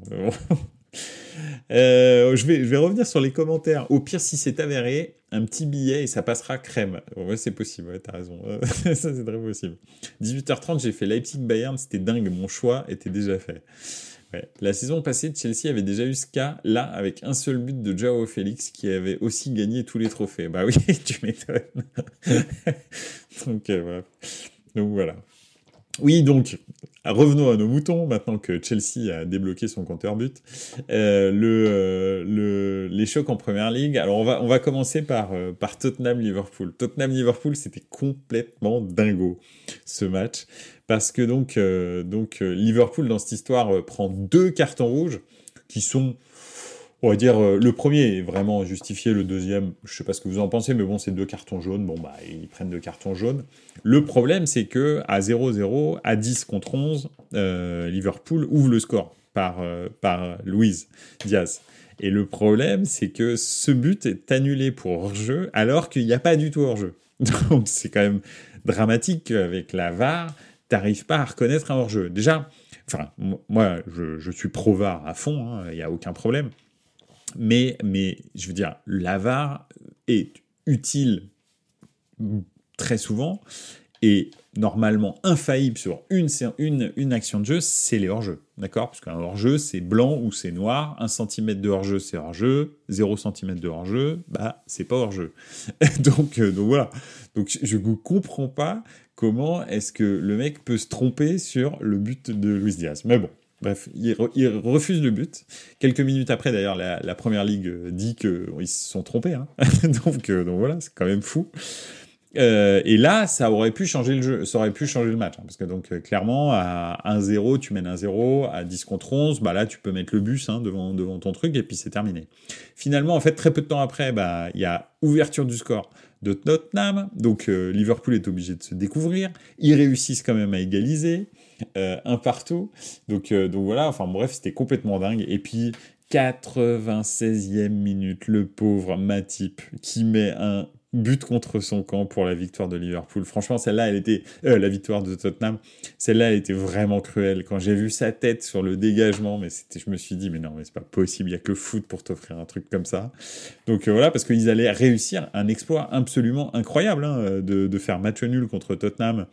Je, vais, je vais revenir sur les commentaires. Au pire, si c'est avéré, un petit billet et ça passera crème. Ouais, c'est possible, ouais, t'as raison. ça, c'est très possible. 18h30, j'ai fait Leipzig-Bayern, c'était dingue. Mon choix était déjà fait. La saison passée, Chelsea avait déjà eu ce cas-là avec un seul but de Joao Félix qui avait aussi gagné tous les trophées. Bah oui, tu m'étonnes. donc, euh, donc voilà. Oui, donc, revenons à nos moutons, maintenant que Chelsea a débloqué son compteur but. Euh, euh, le, les chocs en première ligue. Alors, on va, on va commencer par, par Tottenham-Liverpool. Tottenham-Liverpool, c'était complètement dingo, ce match parce que donc, euh, donc euh, Liverpool dans cette histoire euh, prend deux cartons rouges qui sont, on va dire, le premier est vraiment justifié, le deuxième, je sais pas ce que vous en pensez, mais bon, c'est deux cartons jaunes, bon bah ils prennent deux cartons jaunes. Le problème, c'est que à 0-0, à 10 contre 11, Liverpool ouvre le score par, par Louise Diaz. Et le problème, c'est que ce but est annulé pour hors-jeu alors qu'il n'y a pas du tout hors-jeu. Donc c'est quand même dramatique avec la VAR t'arrives pas à reconnaître un hors-jeu. Déjà, enfin, moi, je, suis pro-VAR à fond, hein, il n'y a aucun problème. Mais, mais, je veux dire, la VAR est utile très souvent et normalement infaillible sur une, action de jeu, c'est les hors-jeux. D'accord? Parce qu'un hors-jeu, c'est blanc ou c'est noir. Un centimètre de hors-jeu, c'est hors-jeu. 0 centimètre de hors-jeu, bah, c'est pas hors-jeu. donc, euh, donc voilà. Donc je ne comprends pas comment est-ce que le mec peut se tromper sur le but de Luis Diaz. Mais bon, Bref, il, refuse le but. Quelques minutes après, d'ailleurs, la, première ligue dit qu'ils se sont trompés. Hein. donc, euh, donc voilà, c'est quand même fou. Euh, et là, ça aurait pu changer le jeu, ça aurait pu changer le match. Hein, parce que donc, euh, clairement, à 1-0, tu mènes 1-0, à 10 contre 11, bah là, tu peux mettre le bus hein, devant, devant ton truc et puis c'est terminé. Finalement, en fait, très peu de temps après, bah, il y a ouverture du score de Tottenham. Donc, euh, Liverpool est obligé de se découvrir. Ils réussissent quand même à égaliser. un partout. Donc, donc voilà, enfin bref, c'était complètement dingue. Et puis, 96e minute, le pauvre Matip qui met un but contre son camp pour la victoire de Liverpool. Franchement, celle-là, elle était euh, la victoire de Tottenham. Celle-là, elle était vraiment cruelle. Quand j'ai vu sa tête sur le dégagement, mais c'était, je me suis dit, mais non, mais c'est pas possible. Il y a que foot pour t'offrir un truc comme ça. Donc euh, voilà, parce qu'ils allaient réussir un exploit absolument incroyable hein, de, de faire match nul contre Tottenham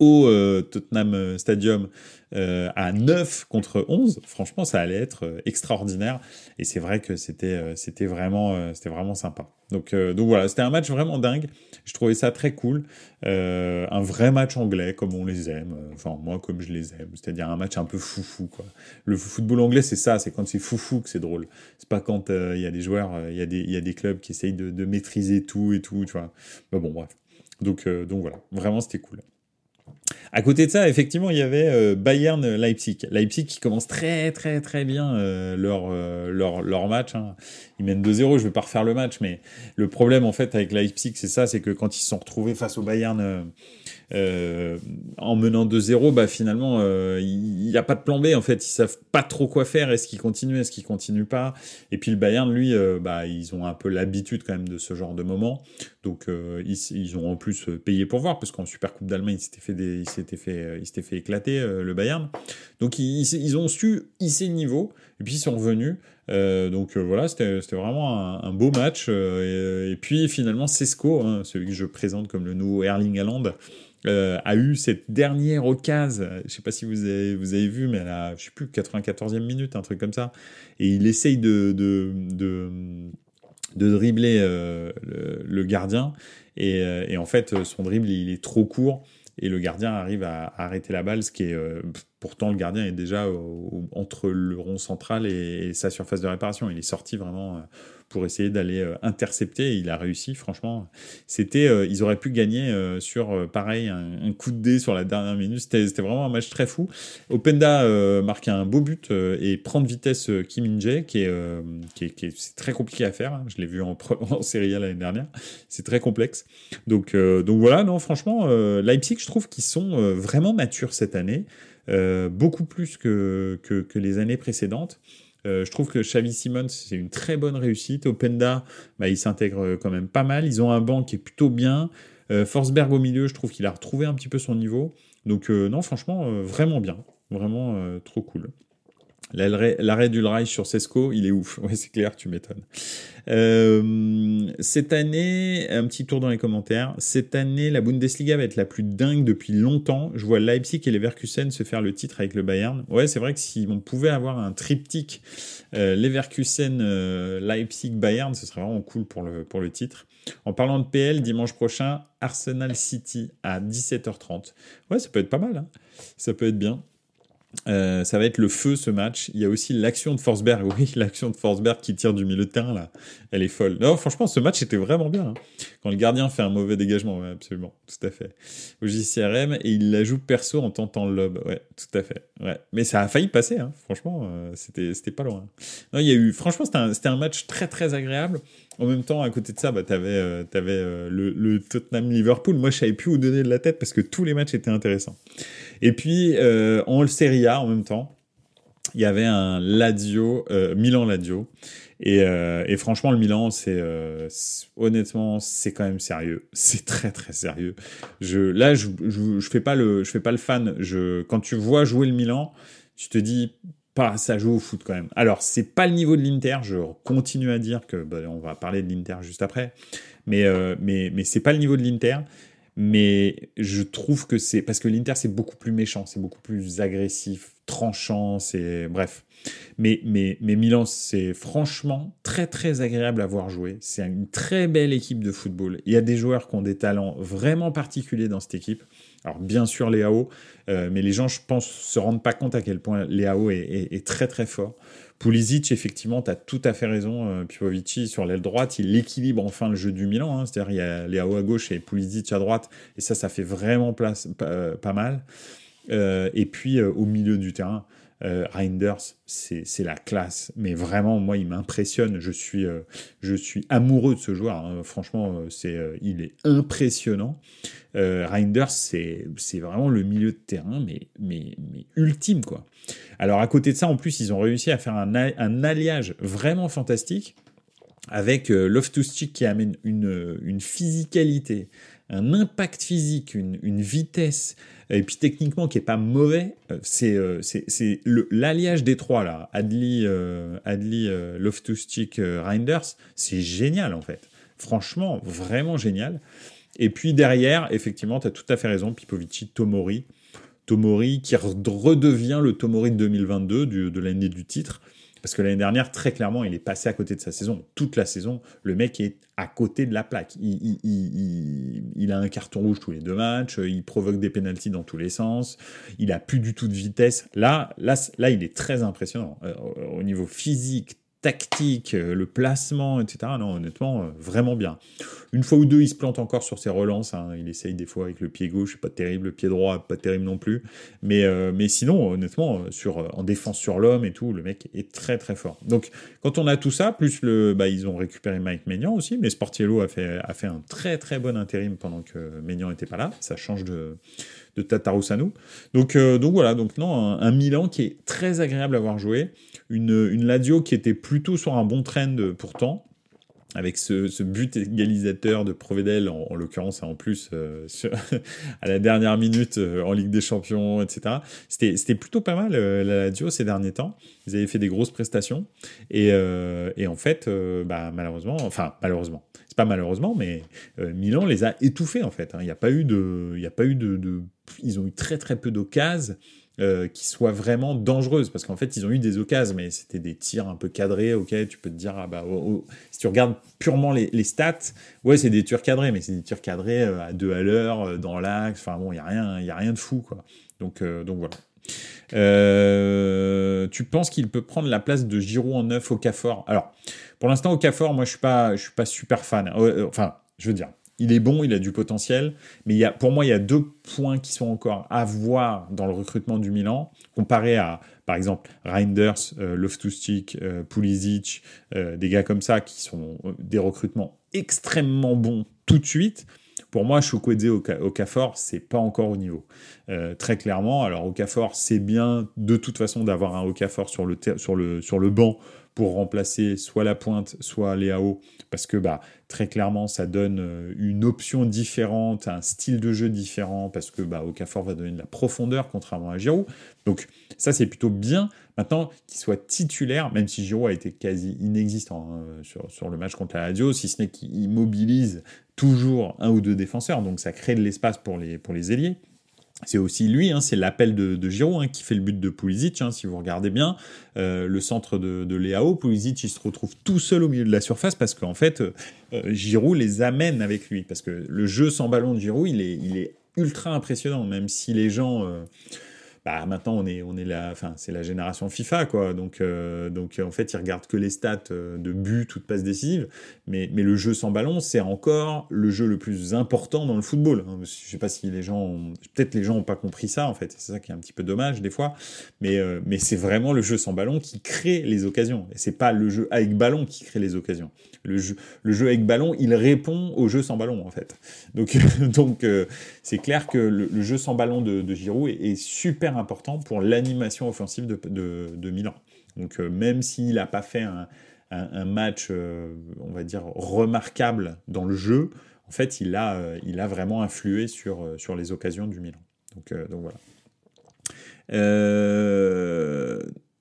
au euh, Tottenham Stadium euh, à 9 contre 11, franchement, ça allait être euh, extraordinaire. Et c'est vrai que c'était euh, c'était vraiment c'était vraiment sympa. Donc donc voilà, c'était un match vraiment dingue. Je trouvais ça très cool, un vrai match anglais comme on les aime. Enfin moi comme je les aime, c'est-à-dire un match un peu foufou quoi. Le football anglais c'est ça, c'est quand c'est foufou que c'est drôle. C'est pas quand il y a des joueurs, il y a des y a des clubs qui essayent de, maîtriser tout et tout, tu vois. Mais bon bref. Donc donc voilà, vraiment c'était cool. À côté de ça, effectivement, il y avait euh, Bayern Leipzig. Leipzig qui commence très très très bien euh, leur, euh, match. Hein. Ils mènent 2-0, je vais pas refaire le match, mais le problème en fait avec Leipzig, c'est ça, c'est que quand ils se sont retrouvés face au Bayern euh, en menant 2-0, bah finalement, euh, il n'y a pas de plan B en fait. Ils savent pas trop quoi faire. Est-ce qu'ils continuent, est-ce qu'ils continuent pas? Et puis le Bayern, lui, euh, bah ils ont un peu l'habitude quand même de ce genre de moment. Donc ils, ils, ont en plus payé pour voir parce qu'en Super Coupe d'Allemagne, il s'était fait des, il s'était fait, il s'était fait éclater le Bayern. Donc ils, ils, ont su hisser le niveau et puis ils sont revenus. Donc voilà, c'était vraiment un, beau match. Et, puis finalement, Cesco, hein, celui que je présente comme le nouveau Erling Haaland, euh, a eu cette dernière occasion, je sais pas si vous avez, vous avez vu, mais elle a, je sais plus, 94e minute, un truc comme ça, et il essaye de, de, de, de dribbler euh, le, gardien, et, euh, et, en fait, son dribble, il est trop court, et le gardien arrive à, arrêter la balle, ce qui est pourtant le gardien est déjà entre le rond central et, et, sa surface de réparation. Il est sorti vraiment pour essayer d'aller euh, intercepter. il a réussi, franchement. C'était, euh, ils auraient pu gagner euh, sur, pareil, un, coup de dé sur la dernière minute. C'était, vraiment un match très fou. Openda marque un beau but et prendre vitesse Kim In Jae, qui est, qui est, c'est très compliqué à faire. Hein. Je l'ai vu en, en Série A l'année dernière. C'est très complexe. Donc, donc voilà, non, franchement, Leipzig, je trouve qu'ils sont vraiment matures cette année. beaucoup plus que, que les années précédentes. Euh, je trouve que Xavi Simons, c'est une très bonne réussite. Openda, bah, il s'intègre quand même pas mal. Ils ont un banc qui est plutôt bien. Euh, Forsberg au milieu, je trouve qu'il a retrouvé un petit peu son niveau. Donc euh, non, franchement, vraiment bien. Vraiment trop cool. L'arrêt du Reich sur Sesco, il est ouf. Ouais, c'est clair, tu m'étonnes. Euh, cette année, un petit tour dans les commentaires. Cette année, la Bundesliga va être la plus dingue depuis longtemps. Je vois Leipzig et Leverkusen se faire le titre avec le Bayern. Ouais, c'est vrai que si on pouvait avoir un triptyque euh, Leverkusen, euh, Leipzig, Bayern, ce serait vraiment cool pour le, pour le titre. En parlant de PL, dimanche prochain, Arsenal City à 17h30. Ouais, ça peut être pas mal. Hein. Ça peut être bien. Euh, ça va être le feu ce match. Il y a aussi l'action de Forsberg. Oui, l'action de Forsberg qui tire du milieu de terrain là. Elle est folle. Non, franchement, ce match était vraiment bien. Hein. Quand le gardien fait un mauvais dégagement, ouais, absolument, tout à fait. Au JCRM et il la joue perso en tentant le lob. Ouais, tout à fait. Ouais, mais ça a failli passer. Hein. Franchement, euh, c'était c'était pas loin. Non, il y a eu. Franchement, c'était un, un match très très agréable. En même temps, à côté de ça, bah, t'avais euh, avais, euh, le, le Tottenham-Liverpool. Moi, je savais plus où donner de la tête parce que tous les matchs étaient intéressants. Et puis, euh, en Serie A, en même temps, il y avait un Lazio, Milan Lazio. Et, et, franchement, le Milan, c'est honnêtement, c'est quand même sérieux. C'est très très sérieux. Là, je, je, fais pas le, je fais pas le fan. Quand tu vois jouer le Milan, tu te dis pas, ça joue au foot quand même. Alors, c'est pas le niveau de l'Inter. Je continue à dire que, bah, on va parler de l'Inter juste après, mais euh, mais mais c'est pas le niveau de l'Inter. Mais je trouve que c'est parce que l'Inter c'est beaucoup plus méchant, c'est beaucoup plus agressif, tranchant, c'est bref. Mais, mais, mais Milan, c'est franchement très très agréable à voir jouer. C'est une très belle équipe de football. Il y a des joueurs qui ont des talents vraiment particuliers dans cette équipe. Alors bien sûr Léao, euh, mais les gens, je pense, se rendent pas compte à quel point Léao est, très très fort. Pulisic, effectivement, tu as tout à fait raison. Euh, Pipovici, sur l'aile droite, il équilibre enfin le jeu du Milan. Hein. C'est-à-dire il y a Léao à gauche et Pulisic à droite, et ça, ça fait vraiment place, pas, euh, mal. et puis au milieu du terrain, euh, Reinders, c'est la classe. Mais vraiment, moi, il m'impressionne. Je suis, euh, je suis amoureux de ce joueur. Hein. Franchement, euh, il est impressionnant. Reinders, c'est vraiment le milieu de terrain, mais, mais, mais ultime, quoi. Alors, à côté de ça, en plus, ils ont réussi à faire un, un alliage vraiment fantastique avec Loftus-Cheek qui amène une, une physicalité, un impact physique, une, vitesse, et puis techniquement qui est pas mauvais, euh, c'est euh, c'est l'alliage des trois là, Adli, euh, Adli Loftus-Cheek, Reinders, c'est génial en fait. Franchement, vraiment génial. Et puis derrière, effectivement, tu as tout à fait raison, Pipovici, Tomori. Tomori qui redevient le Tomori de 2022, de l'année du titre. Parce que l'année dernière, très clairement, il est passé à côté de sa saison. Toute la saison, le mec est à côté de la plaque. Il, a un carton rouge tous les deux matchs, il provoque des pénalties dans tous les sens, il a plus du tout de vitesse. Là, là, là il est très impressionnant. Euh, au niveau physique, tactique, euh, le placement, etc. Non, honnêtement, euh, vraiment bien. Une fois ou deux, il se plante encore sur ses relances. Hein. Il essaye des fois avec le pied gauche, pas terrible. Le pied droit, pas terrible non plus. Mais, euh, sinon, honnêtement, en défense sur l'homme et tout, le mec est très très fort. Donc, quand on a tout ça, plus le, bah, ils ont récupéré Mike Maignan aussi, mais Sportiello a fait, a fait un très très bon intérim pendant que Maignan n'était pas là. Ça change de, de Tatarusanu. Donc, donc voilà, donc non, un, Milan qui est très agréable à voir jouer une, une Ladio qui était plutôt sur un bon trend pourtant, avec ce, but égalisateur de Provedel, en, l'occurrence en plus euh, à la dernière minute euh, en Ligue des Champions, etc. C'était plutôt pas mal euh, la Lazio ces derniers temps. Ils avaient fait des grosses prestations et, et en fait, bah, malheureusement, enfin malheureusement, c'est pas malheureusement, mais Milan les a étouffés en fait. Hein. Il n'y a pas eu de, y a pas eu de, de, ils ont eu très très peu d'occasions. Euh, qui soient vraiment dangereuses parce qu'en fait ils ont eu des occasions mais c'était des tirs un peu cadrés ok tu peux te dire ah bah oh, oh. si tu regardes purement les, stats ouais c'est des tirs cadrés mais c'est des tirs cadrés euh, à deux à l'heure euh, dans l'axe enfin bon il y a rien a rien de fou quoi donc donc voilà tu penses qu'il peut prendre la place de Giroud en neuf au Cafor alors pour l'instant au Cafor moi je suis suis pas super fan enfin je veux dire il est bon, il a du potentiel, mais il y a, pour moi, il y a deux points qui sont encore à voir dans le recrutement du Milan, comparé à, par exemple, Reinders, euh, Loftus-Cheek, euh, Pulisic, euh, des gars comme ça, qui sont des recrutements extrêmement bons tout de suite. Pour moi, Chukwueze au, au Cafor, c'est pas encore au niveau. très clairement, alors Okafor, c'est bien de toute façon d'avoir un Okafor sur le, sur, le, sur le banc pour remplacer soit la pointe, soit Léao, parce que bah, très clairement, ça donne euh, une option différente, un style de jeu différent, parce que bah, Okafor va donner de la profondeur, contrairement à Giroud. Donc ça, c'est plutôt bien. Maintenant, qu'il soit titulaire, même si Giroud a été quasi inexistant hein, sur, sur, le match contre la radio, si ce n'est qu'il mobilise toujours un ou deux défenseurs, donc ça crée de l'espace pour les, pour les ailiers. C'est aussi lui, hein, c'est l'appel de, Giroud hein, qui fait le but de Pulisic. Hein, si vous regardez bien euh, le centre de, de Léao, il se retrouve tout seul au milieu de la surface parce qu'en fait euh, Giroud les amène avec lui parce que le jeu sans ballon de Giroud il est, ultra impressionnant même si les gens euh, bah maintenant on est on est enfin c'est la génération FIFA quoi. Donc euh, donc en fait ils regardent que les stats euh, de but ou de passes décisives. Mais mais le jeu sans ballon c'est encore le jeu le plus important dans le football hein. je sais pas si les gens peut-être les gens ont pas compris ça en fait. C'est ça qui est un petit peu dommage des fois. Mais euh, mais c'est vraiment le jeu sans ballon qui crée les occasions. Et c'est pas le jeu avec ballon qui crée les occasions. Le jeu le jeu avec ballon il répond au jeu sans ballon en fait. Donc donc c'est clair que le, jeu sans ballon de, de Giroud est, est super important pour l'animation offensive de, Milan. Donc même s'il n'a pas fait un, match, on va dire, remarquable dans le jeu, en fait, il a, il a vraiment influé sur, sur les occasions du Milan. Donc, donc voilà.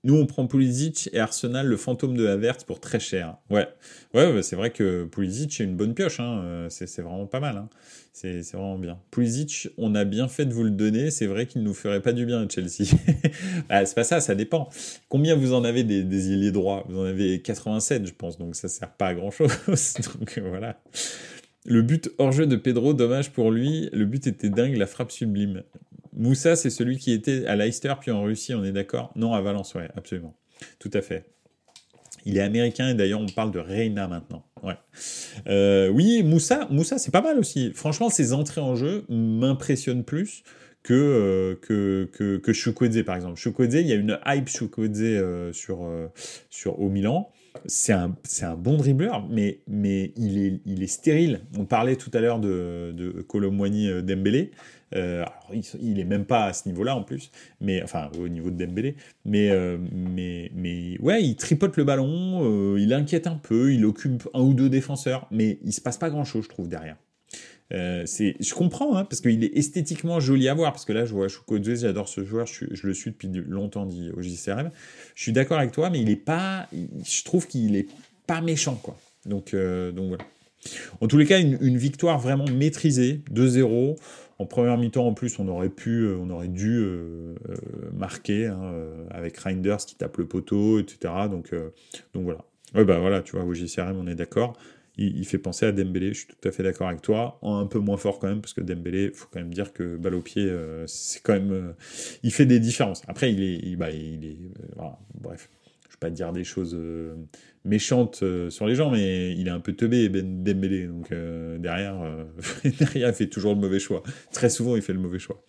Euh, nous, on prend Pulisic et Arsenal, le fantôme de Havertz, pour très cher. Ouais, ouais, c'est vrai que Pulisic est une bonne pioche. Hein. Euh, c'est vraiment pas mal. Hein. C'est vraiment bien. Pulisic, on a bien fait de vous le donner. C'est vrai qu'il nous ferait pas du bien à Chelsea. ah, c'est pas ça, ça dépend. Combien vous en avez des, des ailiers droits? Vous en avez 87, je pense. Donc ça sert pas à grand chose. donc voilà. Le but hors jeu de Pedro, dommage pour lui. Le but était dingue, la frappe sublime. Moussa, c'est celui qui était à Leicester puis en Russie, on est d'accord? Non, à Valence, ouais, absolument. Tout à fait. Il est américain et d'ailleurs on parle de Reina maintenant. Euh, oui, Moussa, Moussa c'est pas mal aussi. Franchement, ses entrées en jeu m'impressionnent plus que, euh, que, que, que par exemple. Chukwueze, il y a une hype Chukwueze euh, sur, sur, au Milan. C'est un, un, bon dribbleur, mais, mais il, est, il est stérile. On parlait tout à l'heure de, de Colomwani Dembélé. Euh, il, est même pas à ce niveau-là en plus, mais enfin au niveau de Dembélé. Mais euh, mais mais ouais, il tripote le ballon, euh, il inquiète un peu, il occupe un ou deux défenseurs, mais il se passe pas grand-chose, je trouve derrière. C'est, je comprends, hein, parce qu'il est esthétiquement joli à voir, parce que là, je vois Chukwueze, j'adore ce joueur, je, le suis depuis longtemps dit, au JCRM. Je suis d'accord avec toi, mais il est pas, je trouve qu'il est pas méchant, quoi. Donc, donc voilà. En tous les cas, une, victoire vraiment maîtrisée, 2-0. En première mi-temps, en plus, on aurait pu, euh, on aurait dû euh, euh, marquer hein, avec Reinders qui tape le poteau, etc. Donc, donc voilà. Ouais, bah voilà, tu vois, au JCRM, on est d'accord. Il, fait penser à Dembélé, je suis tout à fait d'accord avec toi. Un peu moins fort quand même, parce que Dembélé, faut quand même dire que balle au pied, c'est quand même. il fait des différences. Après, il est. Bah, il est voilà, bref pas dire des choses euh, méchantes euh, sur les gens, mais il est un peu teubé, Ben Dembélé. Donc euh, derrière, derrière, il fait toujours le mauvais choix. Très souvent, il fait le mauvais choix.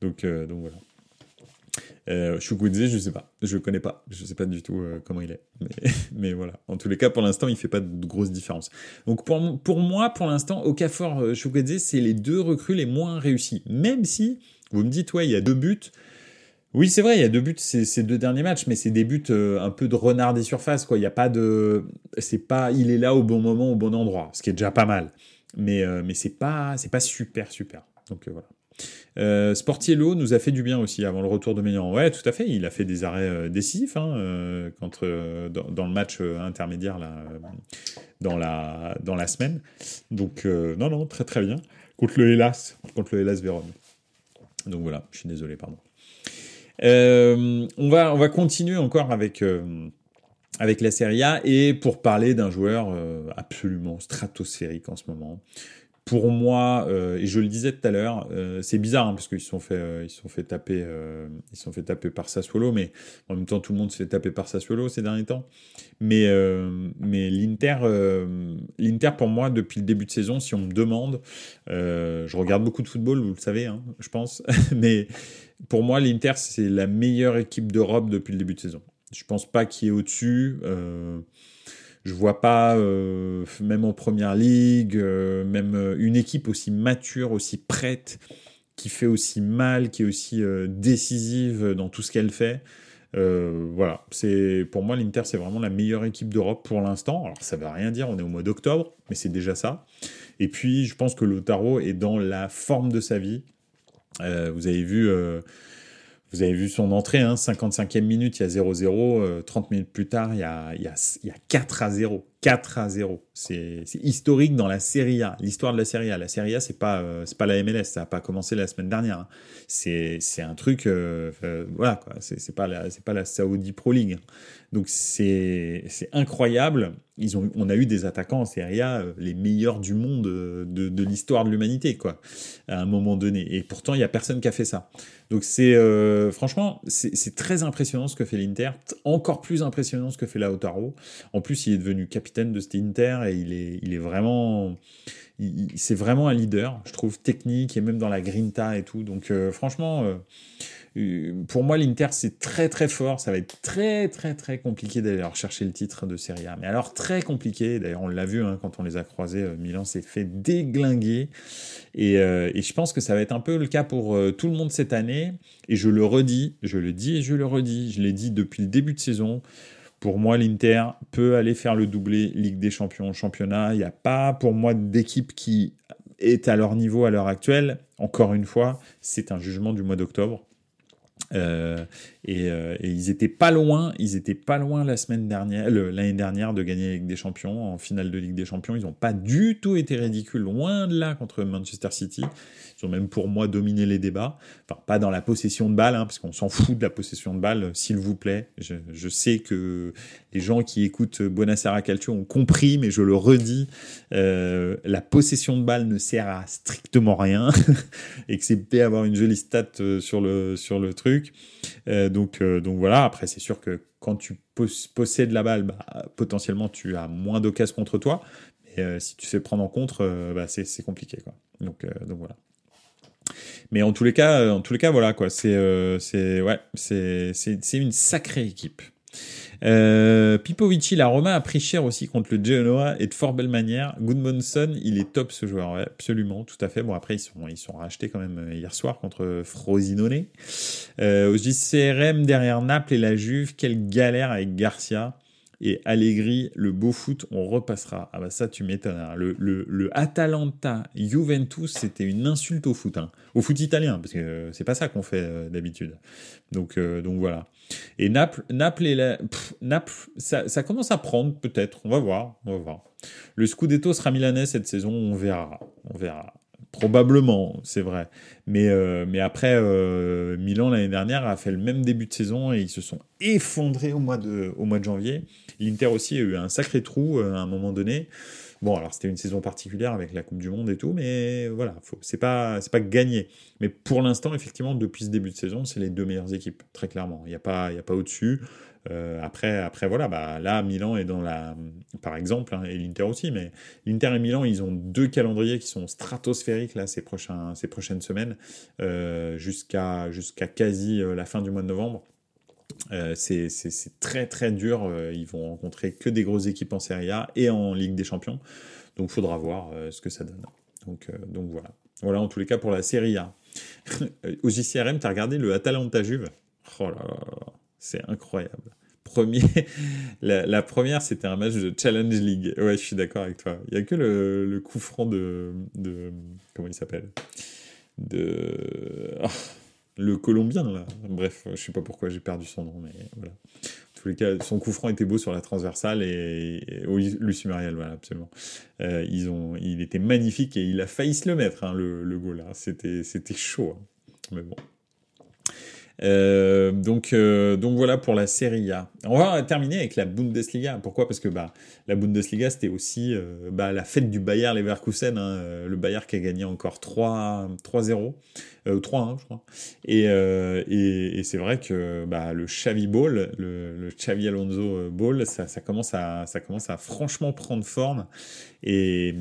Donc voilà. Euh, Chukwueze, je sais pas, je connais pas, je sais pas du tout comment il est, mais, voilà. En tous les cas, pour l'instant, il fait pas de grosses différences. Donc pour, moi, pour l'instant, Okafor, Chukwueze, c'est les deux recrues les moins réussis. Même si vous me dites, ouais, il y a deux buts, oui, c'est vrai, il y a deux buts ces, deux derniers matchs, mais c'est des buts euh, un peu de renard des surfaces. Il y a pas de, c'est pas, il est là au bon moment, au bon endroit, ce qui est déjà pas mal. Mais euh, mais c'est pas c'est pas super super. Donc euh, voilà. Sportiello nous a fait du bien aussi avant le retour de Ménian. Ouais, tout à fait. Il a fait des arrêts décisifs hein, dans, le match intermédiaire dans la dans la semaine. Donc non non très très bien contre le Hélas contre le Hélas Vérone. Donc voilà, je suis désolé, pardon. Euh, on, va, on va continuer encore avec, euh, avec la Serie A et pour parler d'un joueur euh, absolument stratosphérique en ce moment pour moi, euh, et je le disais tout à l'heure, euh, c'est bizarre hein, parce qu'ils se sont fait, euh, ils sont taper, ils sont fait taper par Sassuolo, mais en même temps tout le monde se fait taper par Sassuolo ces derniers temps. Mais mais l'Inter, l'Inter pour moi depuis le début de saison, si on me demande, je regarde beaucoup de football, vous le savez, hein, je pense, mais pour moi l'Inter c'est la meilleure équipe d'Europe depuis le début de saison. Je pense pas qu'il y ait au-dessus. Je vois pas, euh, même en première ligue, euh, même euh, une équipe aussi mature, aussi prête, qui fait aussi mal, qui est aussi décisive dans tout ce qu'elle fait. voilà, c'est pour moi l'Inter c'est vraiment la meilleure équipe d'Europe pour l'instant. Alors ça veut rien dire, on est au mois d'octobre, mais c'est déjà ça. Et puis je pense que Lotaro est dans la forme de sa vie. vous avez vu vous avez vu son entrée, hein, 55e minute, il y a 0-0. 30 euh, minutes plus tard, il y a, il y a, il y a 4 à 0. 4 à 0. C'est historique dans la Serie A, l'histoire de la Serie A. La Serie A, c'est pas, euh, pas la MLS, ça n'a pas commencé la semaine dernière. Hein. C'est un truc, euh, voilà, quoi. C'est pas, la, pas la Saudi Pro League. Donc c'est incroyable. Ils ont, on a eu des attaquants en Serie A, les meilleurs du monde de, de l'histoire de l'humanité, quoi, à un moment donné. Et pourtant, il n'y a personne qui a fait ça. Donc c'est euh, franchement c'est très impressionnant ce que fait l'Inter, encore plus impressionnant ce que fait Lautaro. En plus il est devenu capitaine de cet Inter et il est il est vraiment c'est vraiment un leader, je trouve technique et même dans la grinta et tout. Donc euh, franchement euh, pour moi, l'Inter, c'est très très fort. Ça va être très très très compliqué d'aller rechercher le titre de Serie A. Mais alors très compliqué. D'ailleurs, on l'a vu hein, quand on les a croisés. Milan s'est fait déglinguer. Et, et, je pense que ça va être un peu le cas pour tout le monde cette année. Et je le redis, je le dis et je le redis. Je l'ai dit depuis le début de saison. Pour moi, l'Inter peut aller faire le doublé Ligue des Champions, championnat. Il n'y a pas, pour moi, d'équipe qui est à leur niveau à l'heure actuelle. Encore une fois, c'est un jugement du mois d'octobre. Euh, euh, et, ils étaient pas loin, ils étaient pas loin la semaine dernière, l'année dernière de gagner la Ligue des Champions en finale de Ligue des Champions. Ils n'ont pas du tout été ridicules, loin de là contre Manchester City. Ils ont même pour moi dominé les débats. Enfin, pas dans la possession de balle, hein, parce qu'on s'en fout de la possession de balle, s'il vous plaît. Je, sais que les gens qui écoutent Buonasera Calcio ont compris, mais je le redis, euh, la possession de balle ne sert à strictement rien, excepté avoir une jolie stat euh, sur le, sur le truc. Donc voilà, après c'est sûr que quand tu possèdes la balle, bah, potentiellement tu as moins d'occasions contre toi. Mais si tu sais prendre en contre, bah, c'est compliqué. Quoi. Donc, donc voilà. Mais en tous les cas, euh, en tous les cas, voilà quoi. C'est, euh, c'est, ouais, c'est, une sacrée équipe. Euh, Pipovici, la Roma a pris cher aussi contre le Genoa et de fort belle manière. Goodmanson, il est top ce joueur, absolument, tout à fait. Bon après ils sont ils sont rachetés quand même hier soir contre Frosinone. Euh, au JCRM derrière Naples et la Juve, quelle galère avec Garcia et Allegri, le beau foot, on repassera. Ah bah ça, tu m'étonnes. Hein. Le, le, le, Atalanta Juventus, c'était une insulte au foot, hein. au foot italien, parce que c'est pas ça qu'on fait euh, d'habitude. Donc, euh, donc voilà. Et Naples, Naples, la... Naples ça, ça, commence à prendre peut-être. On va voir, on va voir. Le Scudetto sera milanais cette saison, on verra, on verra. Probablement, c'est vrai. Mais, euh, mais après, euh, Milan l'année dernière a fait le même début de saison et ils se sont effondrés au mois de, au mois de janvier. L'Inter aussi a eu un sacré trou euh, à un moment donné. Bon, alors c'était une saison particulière avec la Coupe du Monde et tout, mais voilà, c'est pas pas gagné. Mais pour l'instant, effectivement, depuis ce début de saison, c'est les deux meilleures équipes, très clairement. Il n'y a pas pas au-dessus. Euh, après, après, voilà, bah, là, Milan est dans la. Par exemple, hein, et l'Inter aussi, mais l'Inter et Milan, ils ont deux calendriers qui sont stratosphériques là, ces, prochaines semaines, euh, jusqu'à jusqu'à quasi euh, la fin du mois de novembre. C'est très très dur. ils vont rencontrer que des grosses équipes en Serie A et en Ligue des Champions. Donc, faudra voir ce que ça donne. Donc, voilà. Voilà, en tous les cas, pour la Serie A. Au JCRM, tu as regardé le Atalanta Juve? Oh là là, c'est incroyable. Premier, la, première, c'était un match de Challenge League. Ouais, je suis d'accord avec toi. Il n'y a que le, coup franc de. Comment il s'appelle? De. Ah, le Colombien, là. Bref, je sais pas pourquoi j'ai perdu son nom, mais voilà. En tous les cas, son coup franc était beau sur la transversale et, et Lucie Mariel, voilà, absolument. Euh, ils ont, il était magnifique et il a failli se le mettre, hein, le, le goal. Là. C'était, c'était chaud. Hein. Mais bon, euh, donc, euh, donc voilà pour la Serie A. On va terminer avec la Bundesliga. Pourquoi? Parce que bah, la Bundesliga, c'était aussi bah, la fête du Bayer Leverkusen. Hein, le Bayer qui a gagné encore 3-0. Ou 3-1, je crois. Et, et, et c'est vrai que bah, le Xavi Ball, le, le Xavi Alonso Ball, ça, commence à, ça commence à franchement prendre forme. Et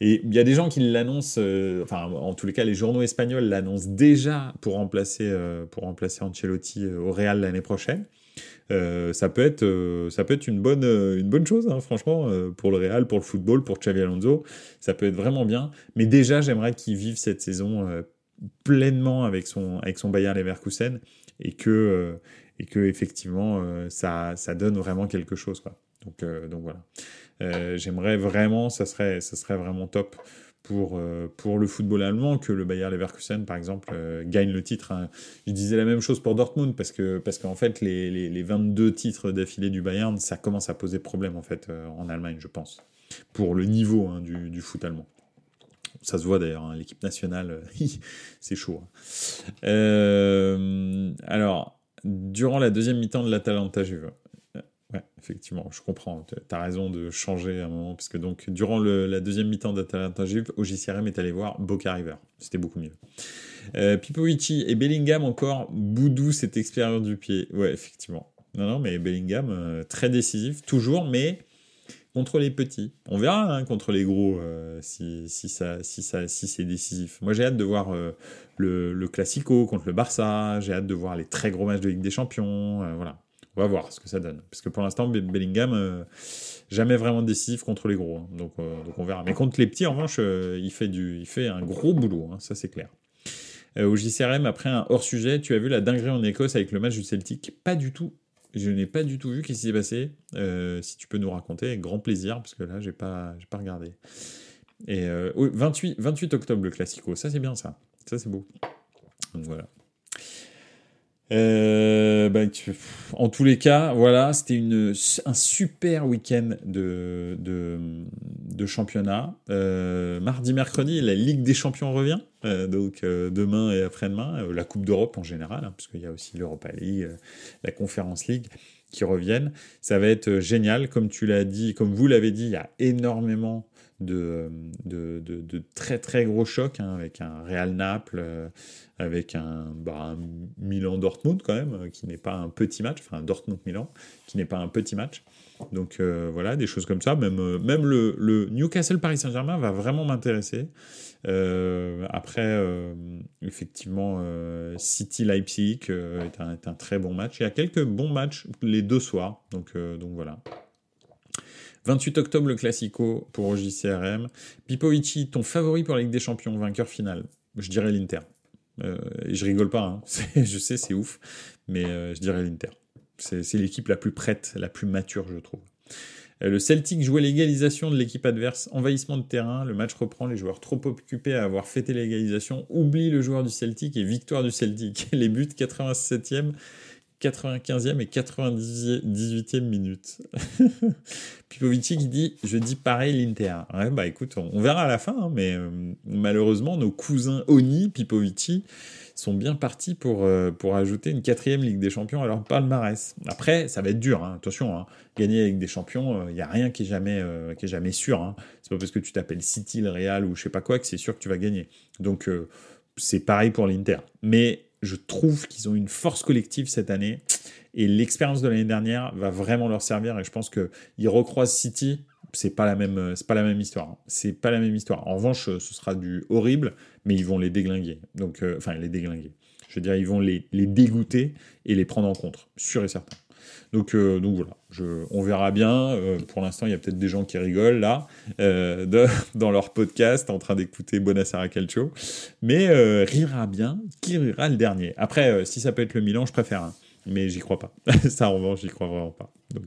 il y a des gens qui l'annoncent, enfin en tous les cas les journaux espagnols l'annoncent déjà pour remplacer, pour remplacer Ancelotti euh, au Real l'année prochaine. Euh, ça peut être euh, ça peut être une bonne une bonne chose hein, franchement pour le Real pour le football pour Xavi Alonso ça peut être vraiment bien mais déjà j'aimerais qu'il vive cette saison pleinement avec son avec son Bayern Leverkusen et que et que effectivement ça ça donne vraiment quelque chose quoi donc donc voilà j'aimerais vraiment ça serait ça serait vraiment top pour, euh, pour le football allemand que le Bayer Leverkusen, par exemple, euh, gagne le titre. Hein. Je disais la même chose pour Dortmund, parce que parce qu'en fait, les, les, les, 22 titres d'affilée du Bayern, ça commence à poser problème en, fait, euh, en Allemagne, je pense, pour le niveau hein, du, du, foot allemand. Ça se voit d'ailleurs, hein, l'équipe nationale, c'est chaud. alors, durant la deuxième mi-temps de l'Atalanta Juve, Ouais, effectivement, je comprends. Tu as raison de changer à un moment, parce que donc, durant la deuxième mi-temps d'Atalanta Juve, OGCRM est allé voir Boca River. C'était beaucoup mieux. Euh, Pipovici et Bellingham encore, Boudou, cette expérience du pied. Ouais, effectivement. Non, non, mais Bellingham, euh, très décisif, toujours, mais contre les petits. On verra hein, contre les gros si, si, ça, si, ça, si c'est décisif. Moi, j'ai hâte de voir le, le Classico contre le Barça. J'ai hâte de voir les très gros matchs de Ligue des Champions. voilà. On va voir ce que ça donne. Parce que pour l'instant, Bellingham, jamais vraiment décisif contre les gros. Hein. Donc, donc, on verra. Mais contre les petits, en revanche, il, fait du, il fait un gros boulot. Hein, ça, c'est clair. au JCRM, après un hors-sujet, tu as vu la dinguerie en Écosse avec le match du Celtic? Pas du tout. Je n'ai pas du tout vu qu'est-ce qui s'est passé. Euh, si tu peux nous raconter, grand plaisir, parce que là, j'ai pas, pas regardé. Et 28, euh, 28 octobre, le Classico. Ça, c'est bien, ça. Ça, c'est beau. Donc voilà. Euh, bah, en tous les cas, voilà, c'était un super week-end de, de, championnat. Euh, mardi, mercredi, la Ligue des Champions revient, euh, donc demain et après-demain, la Coupe d'Europe en général, hein, parce qu'il y a aussi l'Europa League, la Conference League qui reviennent. Ça va être génial, comme tu l'as dit, comme vous l'avez dit, il y a énormément de, de, très très gros chocs, hein, avec un Real Naples, euh, avec un, bah, Milan-Dortmund quand même, euh, qui n'est pas un petit match, enfin Dortmund-Milan, qui n'est pas un petit match. Donc euh, voilà, des choses comme ça. Même, même le, le Newcastle-Paris Saint-Germain va vraiment m'intéresser. après, effectivement, City-Leipzig est un, est, un, très bon match. Il y a quelques bons matchs les deux soirs. Donc, donc voilà. 28 octobre, le Classico pour JCRM. Pipovici, ton favori pour la Ligue des Champions, vainqueur final Je dirais l'Inter. Euh, je rigole pas, hein. je sais, c'est ouf, mais euh, je dirais l'Inter. C'est l'équipe la plus prête, la plus mature, je trouve. Euh, le Celtic jouait l'égalisation de l'équipe adverse, envahissement de terrain, le match reprend, les joueurs trop occupés à avoir fêté l'égalisation oublient le joueur du Celtic et victoire du Celtic. Les buts 87e 95e et 98e minute. Pipovici qui dit Je dis pareil l'Inter. Ouais, bah écoute, on, verra à la fin, hein, mais euh, malheureusement, nos cousins Oni, Pipovici, sont bien partis pour, euh, pour ajouter une quatrième Ligue des Champions à leur palmarès. Après, ça va être dur, hein, attention, hein. gagner la Ligue des Champions, il euh, n'y a rien qui est jamais, qui est jamais sûr. C'est pas parce que tu t'appelles City, le Real ou je sais pas quoi que c'est sûr que tu vas gagner. Donc, c'est pareil pour l'Inter. Mais je trouve qu'ils ont une force collective cette année. Et l'expérience de l'année dernière va vraiment leur servir. Et je pense qu'ils recroisent City c'est pas pas la même histoire c'est pas la même histoire. En revanche ce sera du horrible mais ils vont les déglinguer. Donc euh, enfin les déglinguer. Je veux dire ils vont les dégoûter et les prendre en compte sûr et certain donc, euh, donc voilà, on verra bien. Euh, pour l'instant, il y a peut-être des gens qui rigolent là, euh, dans leur podcast, en train d'écouter Bonasera Calcio. Mais rira bien, qui rira le dernier? Après, si ça peut être le Milan, je préfère. un. mais j'y crois pas. ça, en revanche, j'y crois vraiment pas. Donc,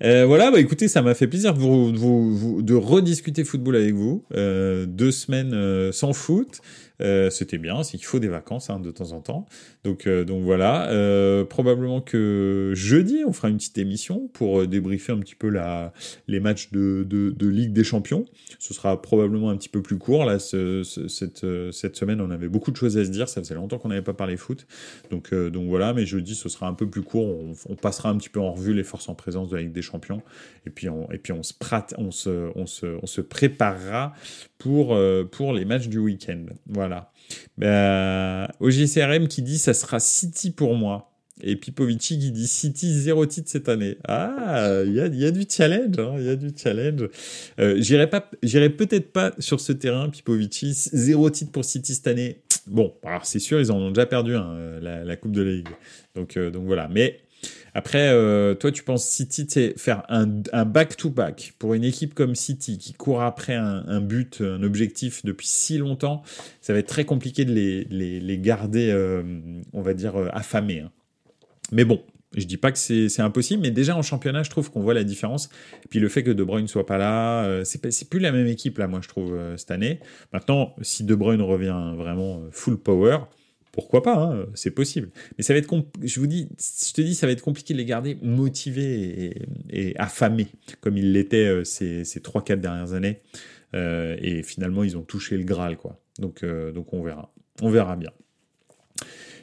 voilà. voilà, bah écoutez, ça m'a fait plaisir de rediscuter football avec vous. deux semaines sans foot. Euh, c'était bien, c'est qu'il faut des vacances hein, de temps en temps. Donc, euh, donc voilà. Euh, probablement que jeudi, on fera une petite émission pour débriefer un petit peu la, les matchs de, de, Ligue des Champions. Ce sera probablement un petit peu plus court. Là, ce, cette, cette semaine, on avait beaucoup de choses à se dire. Ça faisait longtemps qu'on n'avait pas parlé foot. Donc, donc voilà. Mais jeudi, ce sera un peu plus court. On, passera un petit peu en revue les forces en présence de la Ligue des Champions. Et puis on, et puis on se, on se, on se, on se préparera pour, pour les matchs du week-end. Voilà. Voilà. Ben, OGCRM qui dit ça sera City pour moi. Et Pipovici qui dit City zéro titre cette année. Ah, il y a, du challenge, hein, il y a du challenge. Euh, j'irai peut-être pas sur ce terrain, Pipovici. Zéro titre pour City cette année. Bon, alors c'est sûr, ils en ont déjà perdu la, la, Coupe de la Ligue. Donc, euh, donc voilà. Mais après, euh, toi, tu penses City, faire un back-to-back pour une équipe comme City qui court après un, but, un objectif depuis si longtemps, ça va être très compliqué de les, garder, euh, on va dire, euh, affamés. Hein. Mais bon, je dis pas que c'est impossible, mais déjà en championnat, je trouve qu'on voit la différence. Et puis le fait que De Bruyne soit pas là, c'est plus la même équipe là, moi je trouve cette année. Maintenant, si De Bruyne revient vraiment full power, pourquoi pas, hein, c'est possible. Mais ça va être, je ça va être compliqué de les garder motivés et, affamés, comme ils l'étaient euh, ces, ces 3-4 dernières années. Euh, et finalement, ils ont touché le Graal, quoi. Donc, euh, donc on verra. On verra bien.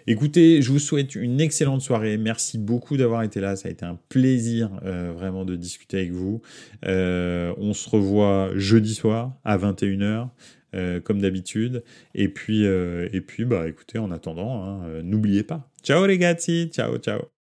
Écoutez, je vous souhaite une excellente soirée. Merci beaucoup d'avoir été là. Ça a été un plaisir vraiment de discuter avec vous. on se revoit jeudi soir à 21h. Euh, comme d'habitude. Et puis, euh, et puis, bah, écoutez, en attendant, hein, euh, n'oubliez pas. Ciao les ciao, ciao.